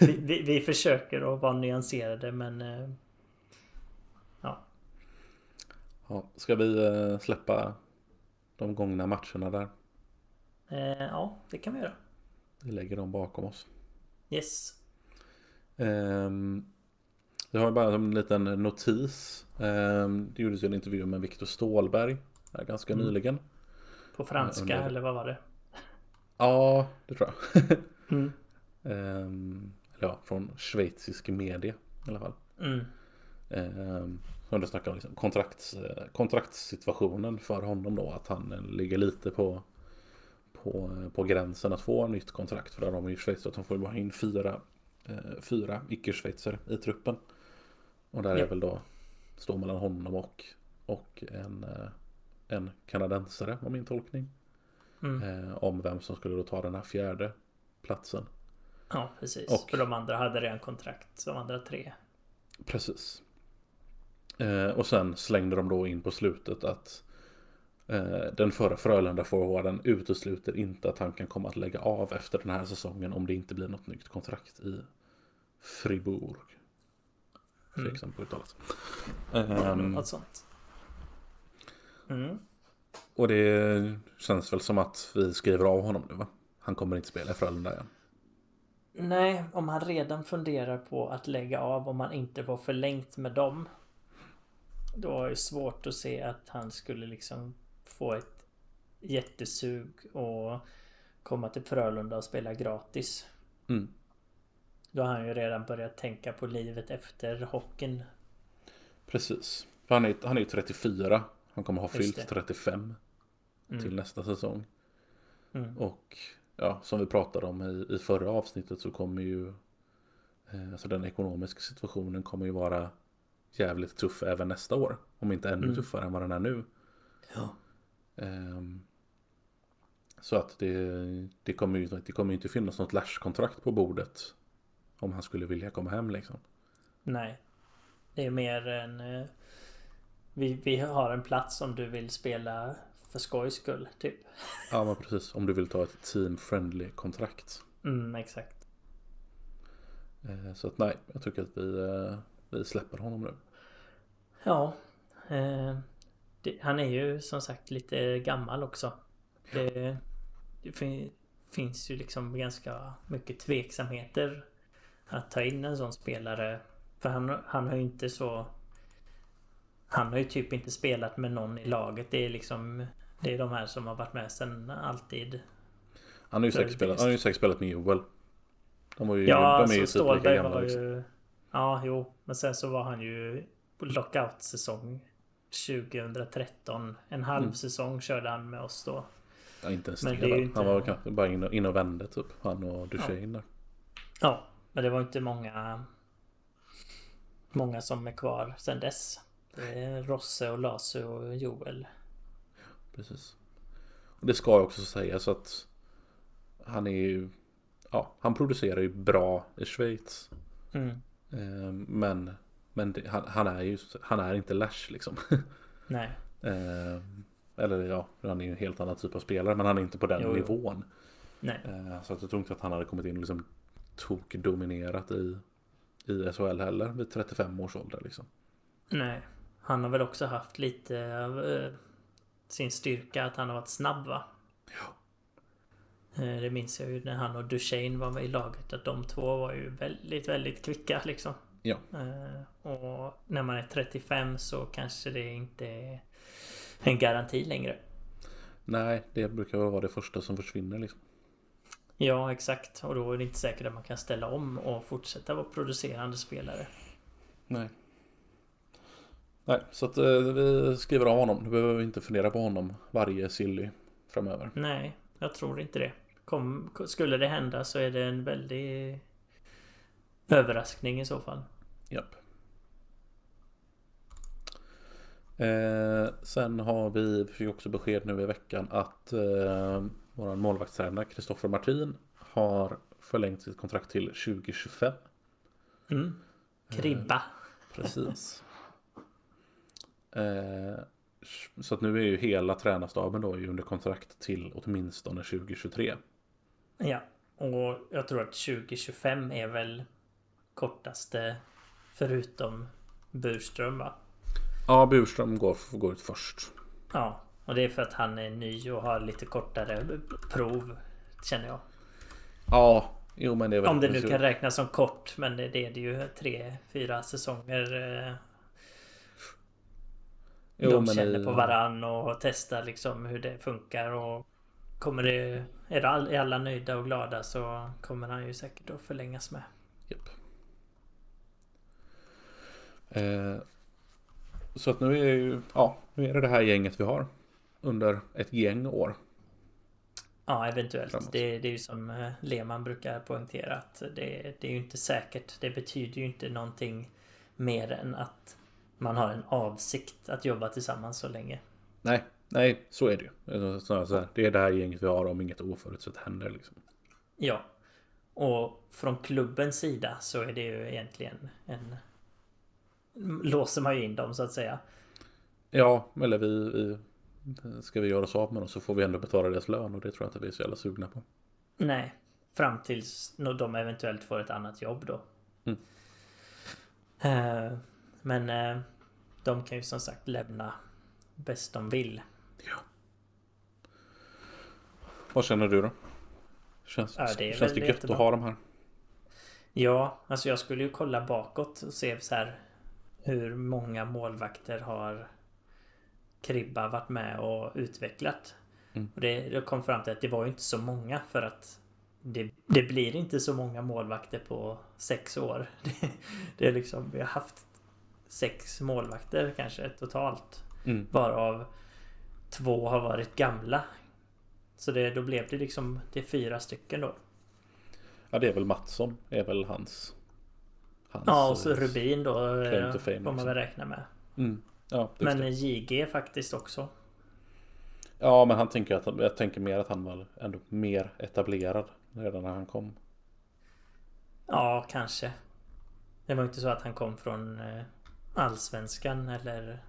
vi, vi, vi försöker att vara nyanserade men... eh, Ja. Ja, ska vi eh, släppa de gångna matcherna där? Eh, ja, det kan vi göra. Vi lägger dem bakom oss. Yes. Ehm, jag har bara en liten notis. Ehm, det gjordes ju en intervju med Viktor Stålberg ganska Mm. nyligen. På franska under- eller vad var det? Ja, det tror jag. Mm. Ehm, eller ja, från schweizisk media i alla fall. Mm. Ehm, som det snackar om liksom, kontrakts, eh, kontraktssituationen för honom då. Att han eh, ligger lite på, på, eh, på gränsen att få nytt kontrakt. För där har de ju Schweiz att de får bara in fyra, eh, fyra icke-schweizare i truppen. Och där Ja. är väl då står mellan honom och, och en, en kanadensare var min tolkning. Mm. Eh, om vem som skulle då ta den här fjärde platsen. Ja, precis. Och- För de andra hade redan kontrakt. De andra tre. Precis. Eh, och sen slängde de då in på slutet att eh, den förra Frölunda-forwarden utesluter inte att han kan komma att lägga av efter den här säsongen om det inte blir något nytt kontrakt i Fribourg. Mm. Tveksam på uttalet. Ehm, Något sånt. Mm. Och det känns väl som att vi skriver av honom nu va? Han kommer inte spela i Frölunda igen. Nej, om han redan funderar på att lägga av om han inte var förlängt med dem. Då är det svårt att se att han skulle liksom få ett jättesug och komma till Frölunda och spela gratis. Mm. Då har han ju redan börjat tänka på livet efter hockeyn. Precis. För han är, han är ju 34. Han kommer ha fyllt det. 35 Mm. till nästa säsong. Mm. Och ja, som vi pratade om i, i förra avsnittet så kommer ju eh, Alltså den ekonomiska situationen kommer ju vara jävligt tuff även nästa år. Om inte ännu Mm. tuffare än vad den är nu. Ja. Ehm, så att det, det kommer ju det kommer ju inte finnas något Lash-kontrakt på bordet. Om han skulle vilja komma hem liksom. Nej. Det är mer en... eh, Vi, vi har en plats om du vill spela för skojs skull, typ. Ja men precis. Om du vill ta ett team-friendly kontrakt. Mm, exakt. Eh, så att nej, jag tycker att vi, eh, vi släpper honom nu. Ja. Eh, det, han är ju som sagt lite gammal också. Det, det fin, finns ju liksom ganska mycket tveksamheter att ta in en sån spelare. För han, han har ju inte så... Han har ju typ inte spelat med någon i laget. Det är liksom... Det är de här som har varit med sen alltid. Han har ju säkert spelat, han har ju säkert spelat med Joel. De, var ju, Ja, de är ju alltså typ lika Stålberg gamla var liksom. ju... Ja, jo. Men sen så var han ju på lockout-säsong 2013. En halv Mm. säsong körde han med oss då. Ja, inte ens Men det. är ju inte- Han var kanske bara inne, inne och vände typ. Han och Duchene där. Ja, men det var inte många... Många som är kvar sen dess. Det är Rosse och Lasse och Joel. Precis. Och det ska jag också säga så att han är ju Ja, han producerar ju bra i Schweiz. Mm. Eh, men men det, han, han är ju Han är inte Lash liksom. Nej. Eh, eller ja, han är ju en helt annan typ av spelare men han är inte på den Jo, jo. nivån. Nej. Eh, så att jag tror inte att han hade kommit in och liksom tokdominerat i, i SHL heller vid 35 års ålder liksom. Nej. Han har väl också haft lite eh, sin styrka att han har varit snabb va? Ja. Eh, Det minns jag ju när han och Duchene var med i laget. Att de två var ju väldigt, väldigt kvicka liksom. Ja. Eh, Och när man är 35 så kanske det inte är en garanti längre. Nej, det brukar vara det första som försvinner liksom. Ja, exakt. Och då är det inte säkert att man kan ställa om och fortsätta vara producerande spelare. Nej. Nej, så att eh, vi skriver av honom. Nu behöver vi inte fundera på honom varje silly framöver. Nej, jag tror inte det. Kom, skulle det hända så är det en väldig överraskning i så fall. Japp. Eh, sen har vi, vi fick också besked nu i veckan att eh, vår målvaktstränare Kristoffer Martin har förlängt sitt kontrakt till 2025. Mm. Kribba. Precis. Eh, så att nu är ju hela tränarstaben då under kontrakt till åtminstone 2023. Ja, och jag tror att 2025 är väl kortaste förutom Burström va? Ja, Burström går, går ut först. Ja, och det är för att han är ny och har lite kortare prov känner jag. Ja, jo men det är väl... Om det nu kan räknas som kort, men det är det ju tre, fyra säsonger. Jo, de känner på varann och testar liksom hur det funkar och Kommer det... Är det alla nöjda och glada så kommer han ju säkert att förlängas med. Japp. Eh, så att nu är ju, ja, nu är det det här gänget vi har. Under ett gäng år. Ja, eventuellt. Det, det är ju som eh, Lehmann brukar poängtera att det, det är ju inte säkert. Det betyder ju inte någonting mer än att man har en avsikt att jobba tillsammans så länge. Nej, nej, så är det ju. Alltså, Så, så här, det är det här gänget vi har om inget oförutsett händer liksom. Ja. Och från klubbens sida så är det ju egentligen en... Låser man ju in dem så att säga. Ja, eller vi, vi ska vi göra oss av med dem så får vi ändå betala deras lön och det tror jag inte vi är så jävla sugna på. Nej. Fram tills de eventuellt får ett annat jobb då. Mm. Eh, Men eh, de kan ju som sagt lämna bäst de vill. Vad känner du då? Känns, Ja, det känns det gött att ha dem här? Ja, alltså jag skulle ju kolla bakåt och se så här hur många målvakter har Kribba varit med och utvecklat. Mm. Och det, jag kom fram till att det var ju inte så många för att det, det blir inte så många målvakter på sex år. Det, det är liksom, vi har haft sex målvakter kanske totalt. Mm. Varav två har varit gamla. Så det, då blev det liksom, det är fyra stycken då. Ja, det är väl Mattsson. är väl hans... hans Ja, och så Rubin då eh, får man också. väl räkna med. Mm. Ja, det Men men... JG faktiskt också. ja, men han tänker att jag tänker mer att han var ändå mer etablerad redan när han kom. Ja, kanske. Det var inte så att han kom från eh, Allsvenskan eller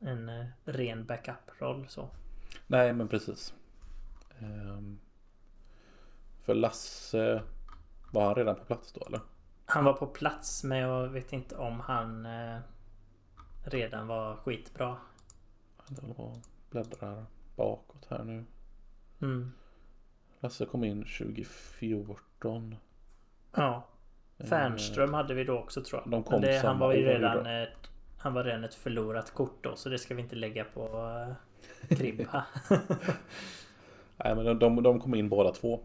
en eh, ren backup-roll så. Nej, men precis. Ehm, för Lasse var han redan på plats då eller? Han var på plats men jag vet inte om han eh, redan var skitbra. Jag bläddrar bakåt här nu. Mm. Lasse kom in 2014. Ja. Fernström hade vi då också tror jag. De kom Men det, han var ju redan ett, Han var redan ett förlorat kort då så det ska vi inte lägga på uh, Kribba. Nej men de, de, de kom in båda två.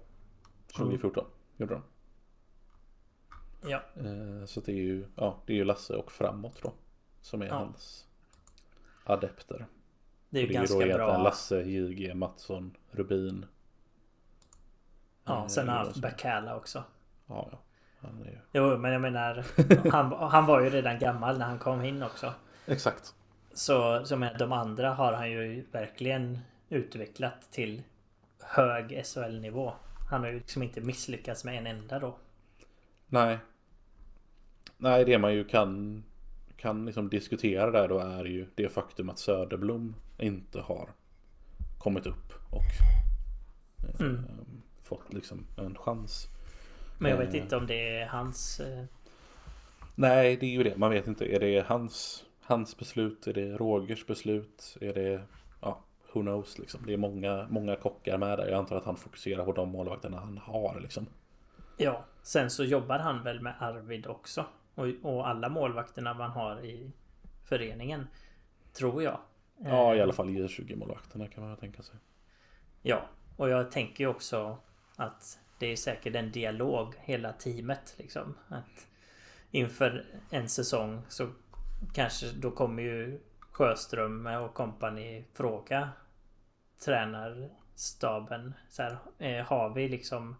2014 gjorde de. ja. Eh, så det är ju, ja, det är ju Lasse och framåt då. Som är Ja. hans adepter. Det är ju det är ganska egentligen bra. Lasse, JG, Mattsson, Rubin. Ja, Eh, sen har han haft Bacala också. Ja, ja. Han är ju... Jo, men jag menar han, han var ju redan gammal när han kom in också. Exakt. Så som är de andra har han ju verkligen utvecklat till hög SHL-nivå. Han har ju liksom inte misslyckats med en enda då. Nej. Nej, det man ju kan, kan liksom diskutera där då är ju det faktum att Söderblom inte har kommit upp och eh, Mm. fått liksom en chans. Men jag vet Eh. inte om det är hans... eh, Nej, det är ju det. Man vet inte. Är det hans, hans beslut? Är det Rogers beslut? Är det, ja, who knows liksom. Det är många, många kockar med där. Jag antar att han fokuserar på de målvakterna han har liksom. Ja, sen så jobbar han väl med Arvid också. Och, och alla målvakterna man har i föreningen. Tror jag. Ja, i Eh, alla fall J20 målvakterna kan man tänka sig. Ja, och jag tänker ju också att det är säkert en dialog hela teamet liksom. Att inför en säsong så kanske då kommer ju Sjöström och kompani fråga tränarstaben. Så här, eh, har vi liksom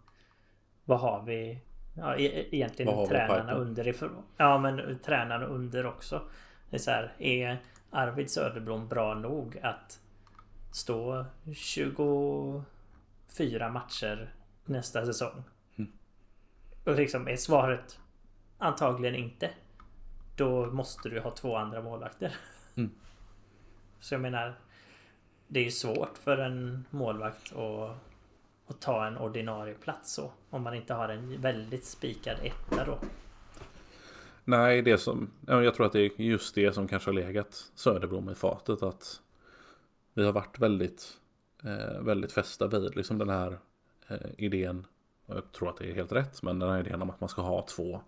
vad har vi? Ja, e- egentligen har tränarna underifrån. Ja, men tränarna under också. Det är så här, är Arvid Söderblom bra nog att stå 24 matcher nästa säsong? Mm. Och liksom är svaret antagligen inte. Då måste du ha två andra målvakter. Mm. Så jag menar Det är ju svårt för en målvakt att, att ta en ordinarie plats så. Om man inte har en väldigt spikad etta då. Nej, det som, jag tror att det är just det som kanske har legat Söderblom i fatet. Att vi har varit väldigt, eh, väldigt fästa vid liksom den här idén. Och jag tror att det är helt rätt, men den här idén om att man ska ha två,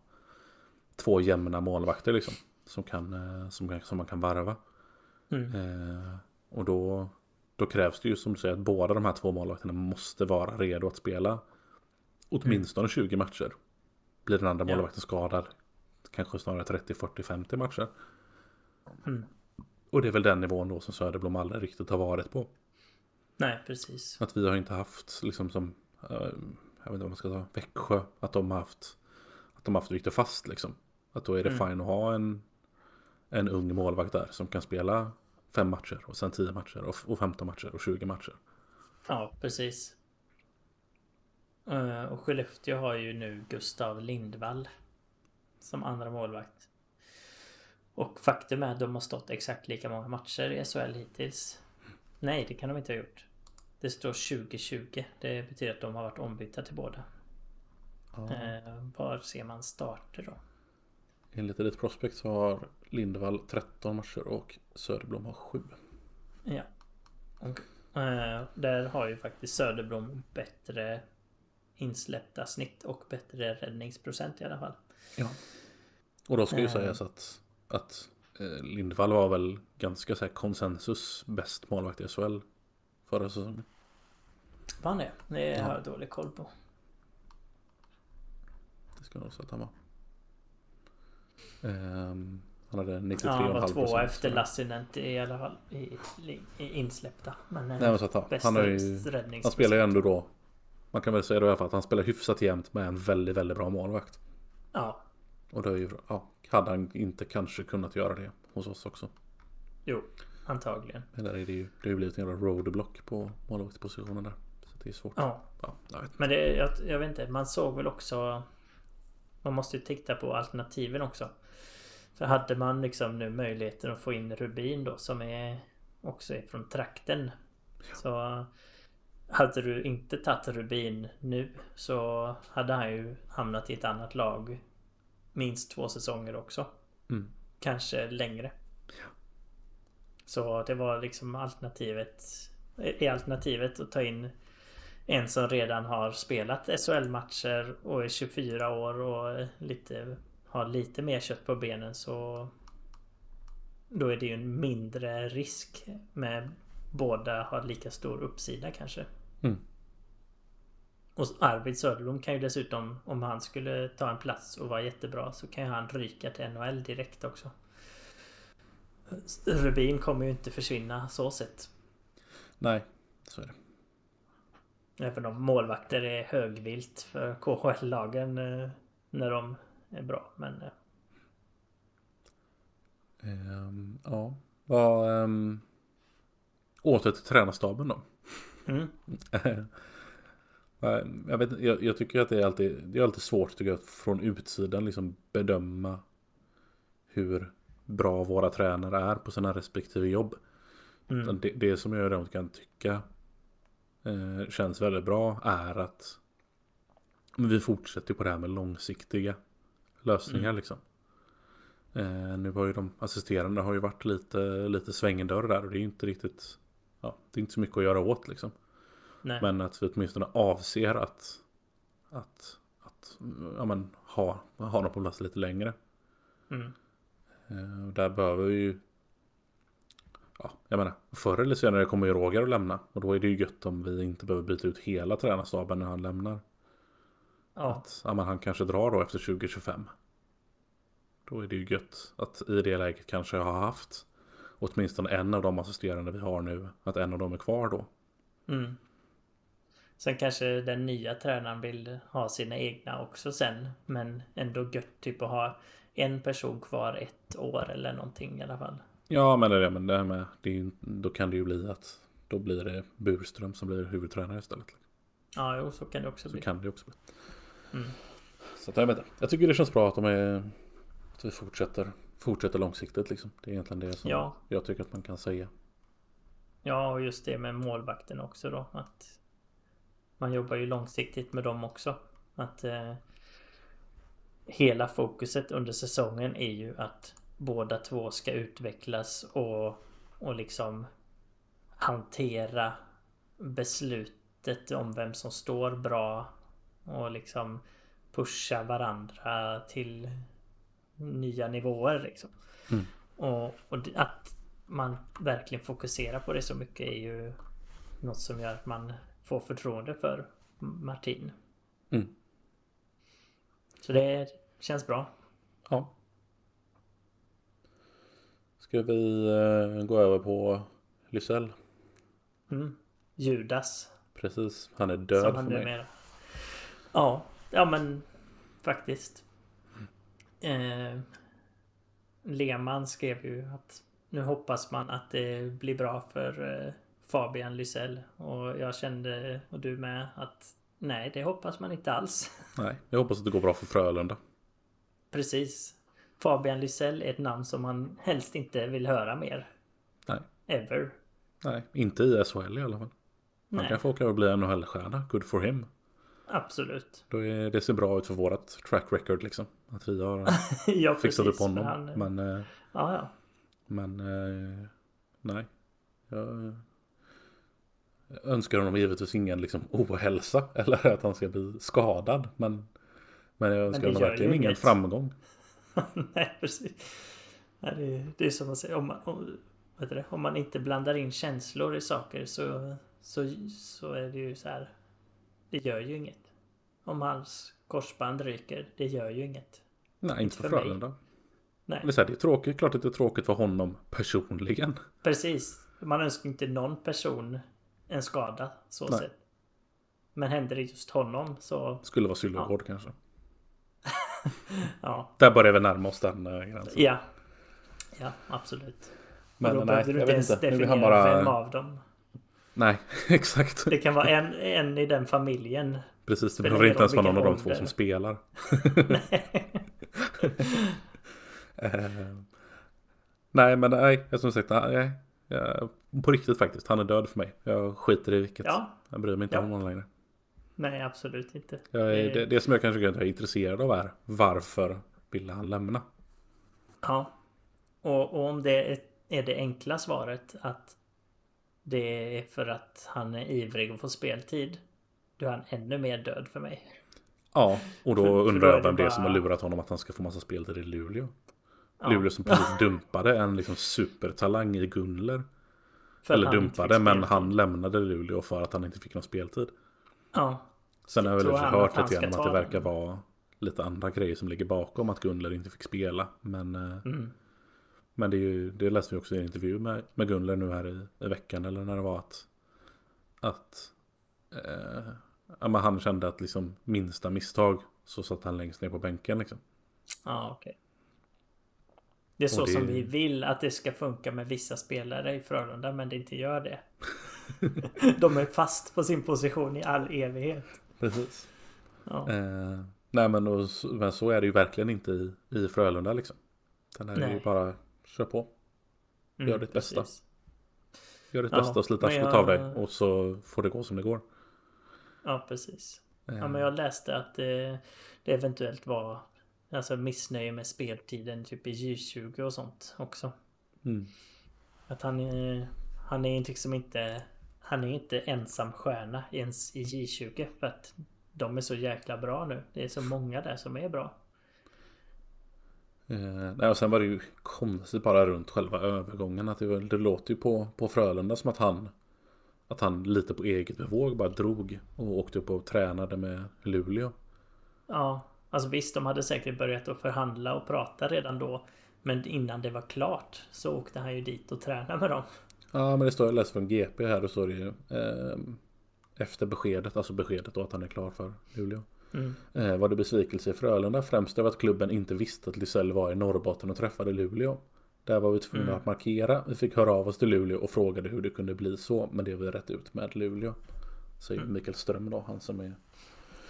två jämna målvakter liksom. Som, kan, eh, som, kan- som man kan varva. Mm. Eh, och då, då krävs det ju som du säger att båda de här två målvakterna måste vara redo att spela åtminstone 20 matcher. Blir den andra Ja. målvakten skadad kanske snarare 30, 40, 50 matcher. Mm. Och det är väl den nivån då som Söderblom aldrig riktigt har varit på. Nej, precis. Att vi har inte haft liksom som, eh, jag vet inte vad man ska ta, Växjö, att de har haft, att de har haft Viktor Fast liksom. Att då är det Mm. fine att ha en, en ung målvakt där som kan spela fem matcher och sen 10 matcher och, och 15 matcher och 20 matcher. Ja, precis. Eh, Och Skellefteå har ju nu Gustav Lindvall som andra målvakt. Och faktum är att de har stått exakt lika många matcher i SHL hittills. Nej, det kan de inte ha gjort. Det står 2020. Det betyder att de har varit ombytta till båda. Ja. Eh, var ser man starter då? Enligt Elite Prospect så har Lindvall 13 matcher och Söderblom har 7. Ja. Och, eh, där har ju faktiskt Söderblom bättre insläppta snitt och bättre räddningsprocent i alla fall. Ja. Och då ska ju Eh. sägas att, att Lindvall var väl ganska så här konsensus bäst målvakt i SHL förra säsongen. Var han det? Det Ja. har jag dålig koll på. Det ska nog säga att han var. Ehm, han hade 93,5 Ja, han var procent. efter Lassinen i alla fall i, i, i insläppta. Men, eh, Nej men så att han, han, har ju, han spelar ju ändå då. Man kan väl säga då i alla fall att han spelar hyfsat jämnt med en väldigt, väldigt bra målvakt. Ja, Och då är ju, ja, hade han inte kanske kunnat göra det hos oss också. jo, antagligen. Men där är det ju, det har ju blivit en jävla roadblock på målvaktspositionen där. Det är svårt. Ja, Ja, jag vet. men det, jag, jag vet inte, man såg väl också Man måste ju titta på alternativen också. För hade man liksom nu möjligheten att få in Rubin då som är också är från trakten. Så hade du inte tagit Rubin nu så hade han ju hamnat i ett annat lag minst två säsonger också. Mm. Kanske längre. Så det var liksom alternativet. Är alternativet att ta in en som redan har spelat SHL-matcher och är 24 år och lite, har lite mer kött på benen så då är det ju en mindre risk med båda har lika stor uppsida kanske. Mm. Och Arvid Söderblom kan ju dessutom om han skulle ta en plats och vara jättebra så kan ju han ryka till NHL direkt också. Rubin kommer ju inte försvinna så sett. Nej, så är det. Även om målvakter är högvilt för KHL-lagen eh, när de är bra. Men... Um, ja. Vad... Um, åter till tränarstaben då. Mm. jag, vet, jag, jag, tycker att det är alltid, det är alltid svårt tycker jag, att från utsidan liksom bedöma hur bra våra tränare är på sina respektive jobb. Mm. Det, det som jag däremot kan tycka eh, känns väldigt bra är att vi fortsätter på det här med långsiktiga lösningar mm. liksom. Eh, nu har ju de assisterande har ju varit lite, lite svängendörr där och det är inte riktigt Ja, det är inte så mycket att göra åt liksom. Nej. Men att vi åtminstone avser att Att, att ja, men, ha, ha dem på plats lite längre. Mm. Eh, där behöver vi ju Ja, jag menar, förr eller senare kommer ju Roger att lämna. Och då är det ju gött om vi inte behöver byta ut hela tränarstaben när han lämnar. Ja. Att ja, men han kanske drar då efter 2025. Då är det ju gött att i det läget kanske jag har haft åtminstone en av de assisterande vi har nu. Att en av dem är kvar då. Mm. Sen kanske den nya tränaren vill ha sina egna också sen. Men ändå gött typ att ha en person kvar ett år eller någonting i alla fall. Ja, men det, men det här med, det, då kan det ju bli att då blir det Burström som blir huvudtränare istället. Ja, jo, så kan det också så bli. Så kan det också bli. Mm. Så att jag vet inte. Jag tycker det känns bra att de är att vi fortsätter, fortsätter långsiktigt liksom. Det är egentligen det som ja. jag tycker att man kan säga. Ja, och just det med målvakten också då. Att man jobbar ju långsiktigt med dem också. Att eh, hela fokuset under säsongen är ju att båda två ska utvecklas och, och liksom hantera beslutet om vem som står bra och liksom pusha varandra till nya nivåer liksom. Mm. Och, och att man verkligen fokuserar på det så mycket är ju något som gör att man får förtroende för Martin. Mm. Så det känns bra. Ja. Ska vi uh, gå över på Lysell? Mm. Judas. Precis, han är död han för mig. Med. Ja, ja men faktiskt. Eh, Lehmann skrev ju att nu hoppas man att det blir bra för eh, Fabian Lysell. Och jag kände, och du med, att nej, det hoppas man inte alls. Nej, jag hoppas att det går bra för Frölunda. Precis. Fabian Lysell är ett namn som man helst inte vill höra mer. Nej. Ever. Nej, inte i SHL i alla fall. Nej. kan få åka och bli NHL-stjärna. Good for him. Absolut. Då är, det ser bra ut för vårat track record liksom. Att vi har ja, fixat upp honom. Han, men, eh, ja, ja. men eh, nej. Jag önskar honom givetvis ingen liksom, ohälsa. Eller att han ska bli skadad. Men, men jag önskar men honom verkligen ingen framgång. nej, precis. Nej, det, det är som att säga. Om man, om, du, om man inte blandar in känslor i saker så, så, så är det ju så här. Det gör ju inget. Om hans korsband ryker. Det gör ju inget. Nej, inte för, för Frölunda. Nej. Det är, tråkigt. Klart att det är tråkigt för honom personligen. Precis. Man önskar inte någon person en skada. Så Nej. sett. Men händer det just honom så... Skulle vara Sylvegård ja. kanske. ja. Där börjar vi närma oss den äh, gränsen. Ja. Ja, absolut. Men då nej, du inte ens definiera bara... vem av dem. Nej, exakt. Det kan vara en, en i den familjen. Precis, det behöver inte ens vara någon av de två som spelar. nej. uh, nej, men nej, som sagt, nej. Ja, på riktigt faktiskt, han är död för mig. Jag skiter i vilket. Ja. Jag bryr mig inte ja. om honom längre. Nej, absolut inte. Jag är, det, det som jag kanske är intresserad av är varför ville han lämna? Ja. Och, och om det är är det enkla svaret att det är för att han är ivrig att få speltid. Då är han ännu mer död för mig. Ja, och då För- undrar jag vem det är bara- som har lurat honom att han ska få massa speltid i Luleå. Ja. Luleå som precis dumpade en liksom supertalang i Gunler. Eller dumpade, men han lämnade Luleå för att han inte fick någon speltid. Ja. Sen har jag väl hört lite grann om att det verkar vara lite andra grejer som ligger bakom att Gunler inte fick spela. Men, eh, Mm. men det, är ju, det läste vi också i en intervju med, med Gunler nu här i, i veckan. Eller när det var att, att eh, ja, men han kände att liksom minsta misstag så satt han längst ner på bänken. Liksom. Ja, okej. Det är så det- som vi vill att det ska funka med vissa spelare i Frölunda, men det inte gör det. De är fast på sin position i all evighet. Precis. Ja. Eh, nej men, och, så- men så är det ju verkligen inte i, i Frölunda liksom. Den här är ju Nej. bara kör på. Mm, gör ditt bästa. precis. Gör ditt Ja, bästa och slita arslet jag- av dig. Och så får det gå som det går. Ja, precis. Eh, Ja, men jag läste att det, det eventuellt var alltså missnöje med speltiden typ i J20 och sånt också. mm. Att han är, han är liksom inte Han är inte ensam stjärna ens i J20 för att de är så jäkla bra nu. Det är så många där som är bra. Eh, nej, och sen var det ju konstigt bara runt själva övergången. Att det, det låter ju på, på Frölunda som att han att han lite på eget bevåg bara drog och åkte upp och tränade med Luleå. Ja, alltså visst, de hade säkert börjat att förhandla och prata redan då. Men innan det var klart så åkte han ju dit och tränade med dem. Ja, men det står jag läser från GP här och står det ju eh, efter beskedet, alltså beskedet då att han är klar för Luleå. Mm. Eh, var det besvikelse i Frölunda främst över att klubben inte visste att Lysell var i Norrbotten och träffade Luleå. Där var vi tvungna Mm. att markera. Vi fick höra av oss till Luleå och frågade hur det kunde bli så. Men det har vi rätt ut med Luleå. Säger Mm. Mikael Ström då, han som är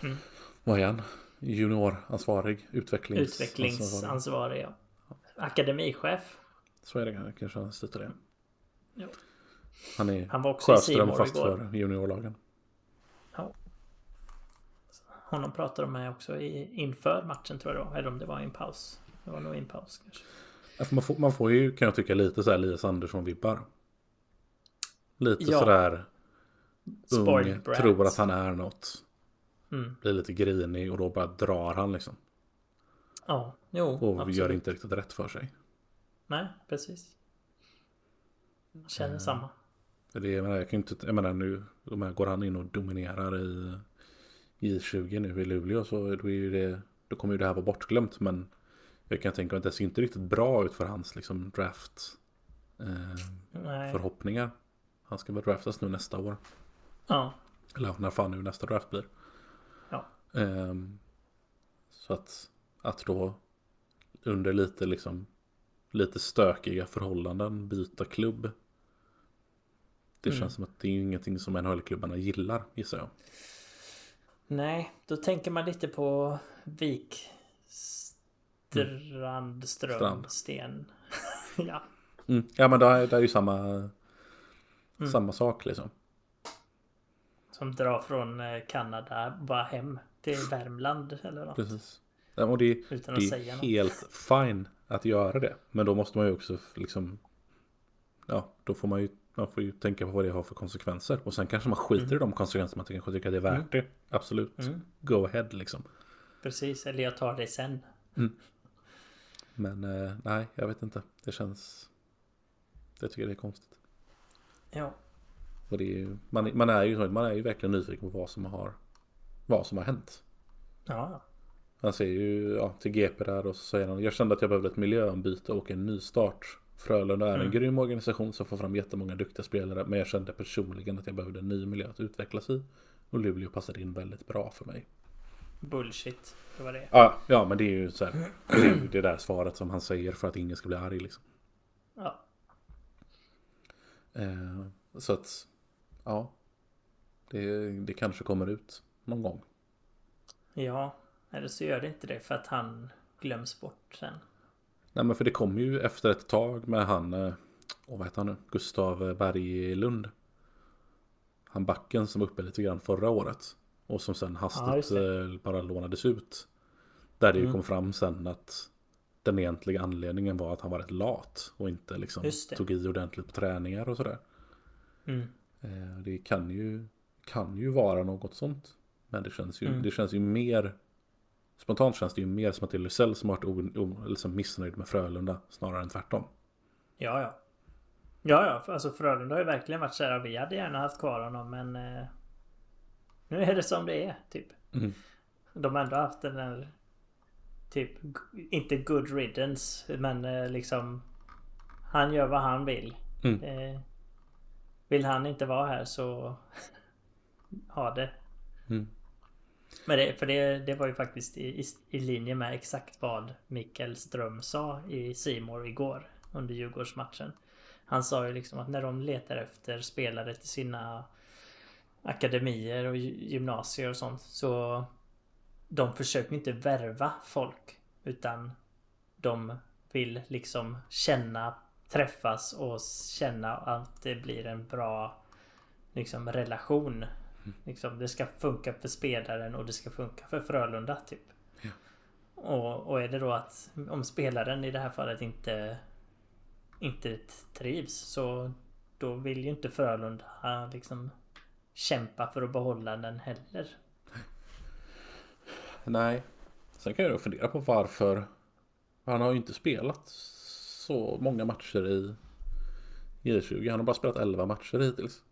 Mm. Vad är han? Junioransvarig, utvecklings Utvecklingsansvarig, ja. Akademichef. Så är det kanske han sitter det. Jo. Han är Han var också i Sjöström Simor fast igår. för juniorlagen. Honom pratade de med också i, inför matchen tror jag då. Eller om det var i en paus. Det var nog i en paus kanske. Ja, Man får, man får ju, kan jag tycka, lite så här Elias Andersson-vibbar. Lite Ja. sådär ung, tror att han är något. Mm. Blir lite grinig och då bara drar han liksom. Ja, jo. Och absolut. gör inte riktigt rätt för sig. Nej, precis. Jag känner Eh. samma. Det, är- jag, menar, jag kan inte, jag menar nu, här, går han in och dominerar i J20 nu i Luleå så då, är det, då kommer ju det här vara bortglömt. Men jag kan tänka mig att det ser inte riktigt bra ut för hans liksom, draft eh, förhoppningar. Han ska väl draftas nu nästa år. Ja. Eller när fan nu nästa draft blir. Ja. Ehm, så att, att då under lite liksom lite stökiga förhållanden byta klubb. Det Mm. känns som att det är ingenting som NHL-klubbarna gillar gissar jag. Nej, då tänker man lite på Vik Strand, Ström. Sten. ja. Mm. Ja men det är, det är ju samma, Mm. samma sak liksom. Som drar från eh, Kanada bara hem till Värmland eller något. Precis. Ja, och det, Utan att det är något. helt fine att göra det. Men då måste man ju också liksom Ja, då får man ju man får ju tänka på vad det har för konsekvenser. Och sen kanske man skiter i de konsekvenserna. Man kanske tycker att det är värt det. Absolut. Mm. Go ahead liksom. Precis, eller jag tar det sen. Men eh, nej, jag vet inte. Det känns... Jag tycker det är konstigt. Ja. Och det är ju, man, man, är ju, man är ju verkligen nyfiken på vad som har, vad som har hänt. Ja. Han säger ju ja, till GP där och så säger han Jag kände att jag behövde ett miljöombyte och en nystart. Frölunda är en Mm. grym organisation som får fram jättemånga duktiga spelare. Men jag kände personligen att jag behövde en ny miljö att utvecklas i. Och Luleå passade in väldigt bra för mig. Bullshit. Det var det. Ja, ja men det är ju så här. Det är ju det där svaret som han säger för att ingen ska bli arg liksom. Ja. Eh, så att, ja. Det, det kanske kommer ut någon gång. Ja. Eller så gör det inte det för att han glöms bort sen. Nej men för det kom ju efter ett tag med han, eh, åh, vad heter han nu, Gustav Berglund. Han backen som var uppe lite grann förra året. Och som sen hastigt eh, bara lånades ut. Där det ju Mm. kom fram sen att den egentliga anledningen var att han var rätt lat och inte liksom tog i ordentligt på träningar och sådär. Mm. Eh, Det kan ju, kan ju vara något sånt. Men det känns ju, Mm. det känns ju mer Spontant känns det ju mer som att det är Lysell som har varit o, o, liksom missnöjd med Frölunda snarare än tvärtom. Ja, ja. Ja, ja. Alltså Frölunda har ju verkligen varit såhär. Vi hade gärna haft kvar honom men... Eh, nu är det som det är, typ. Mm. De har ändå haft den där... Typ, inte good riddance, men eh, liksom... Han gör vad han vill. Mm. Eh, vill han inte vara här så... ha det. Mm. Men det, för det, det var ju faktiskt i, i, i linje med exakt vad Mikael Ström sa i Simor igår under Djurgårdsmatchen. Han sa ju liksom att när de letar efter spelare till sina akademier och gymnasier och sånt så de försöker inte värva folk utan de vill liksom känna, träffas och känna att det blir en bra liksom relation. Liksom, det ska funka för spelaren och det ska funka för Frölunda typ. Ja. Och, och är det då att om spelaren i det här fallet inte inte trivs så då vill ju inte Frölunda liksom kämpa för att behålla den heller. Nej. Sen kan jag då fundera på varför. Han har ju inte spelat så många matcher i J20. Han har bara spelat 11 matcher hittills.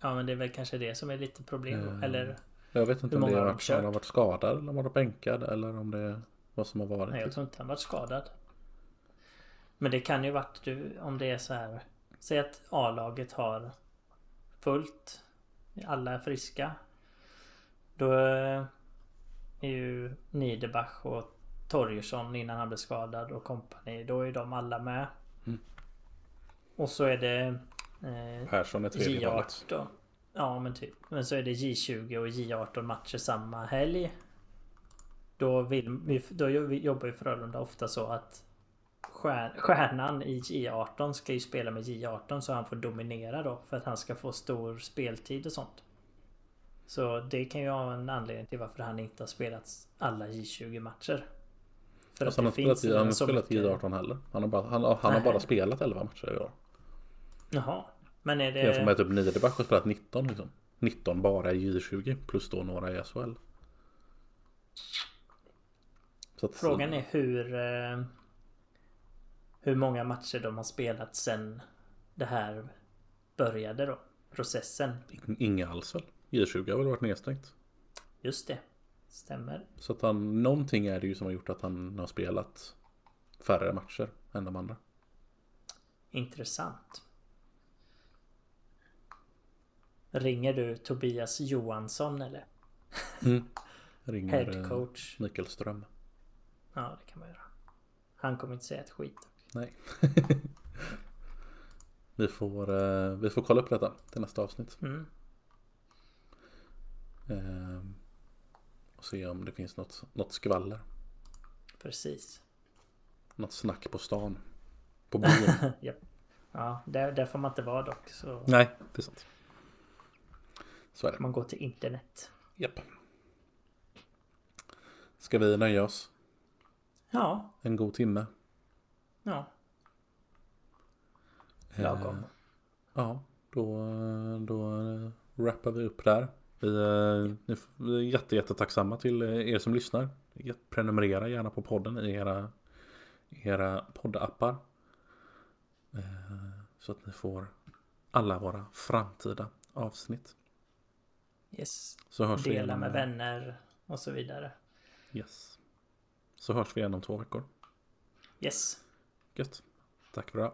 Ja men det är väl kanske det som är lite problem. Mm. Eller Jag vet inte Hur om det de varit, han har varit skadad eller om han varit bänkad eller om det är vad som har varit. nej jag tror inte han varit skadad. Men det kan ju varit du om det är så här. Säg att A-laget har fullt. Alla är friska. Då eh, är ju Niederbach och Torgersson innan han blev skadad och kompani. Då är de alla med. Mm. Och så är det eh, Persson är tredje valet. J18. Ja men typ. Men så är det J20 och J18 matcher samma helg. Då, vill, vi- då jobbar ju Frölunda ofta så att stjär, Stjärnan i J18 ska ju spela med J18 så han får dominera då. För att han ska få stor speltid och sånt. Så det kan ju vara en anledning till varför han inte har spelat alla J20 matcher. För Alltså han har spelat, i, han har spelat i 18 heller. Han har bara, han, han har bara spelat 11 matcher i år. Jaha. Men är Jämfört med det... typ Niederbach har spelat 19 liksom. 19 bara i J20 plus då några i SHL. Att, Frågan är hur... eh, Hur många matcher de har spelat sen det här började då. Processen. Inga alls väl? J20 har väl varit nedstängt. Just det. Stämmer. Så att han, någonting är det ju som har gjort att han har spelat färre matcher än de andra. Intressant. Ringer du Tobias Johansson eller? Ringer Head eh, coach? Mikael Ström. Ja, det kan man göra. Han kommer inte säga ett skit. Nej. vi, får, eh, vi får kolla upp detta till nästa avsnitt. Mm. Eh, och se om det finns något, något skvaller. Precis. Något snack på stan. På byn. Japp. Ja, där, där får man inte vara dock. Så Nej, det är sant. Så är det. man går till internet. Japp. Ska vi nöja oss Ja, en god timme? ja. Eh, Lagom. Ja, då, då wrappar vi upp där. Vi, eh, vi är jätte, jättetacksamma till eh, er som lyssnar. Prenumerera gärna på podden i era, era poddappar. Eh, Så att ni får alla våra framtida avsnitt. Yes. Så hörs vi Dela igen med vänner och så vidare. yes. Så hörs vi igen om två veckor. Yes. Gött. Tack för idag.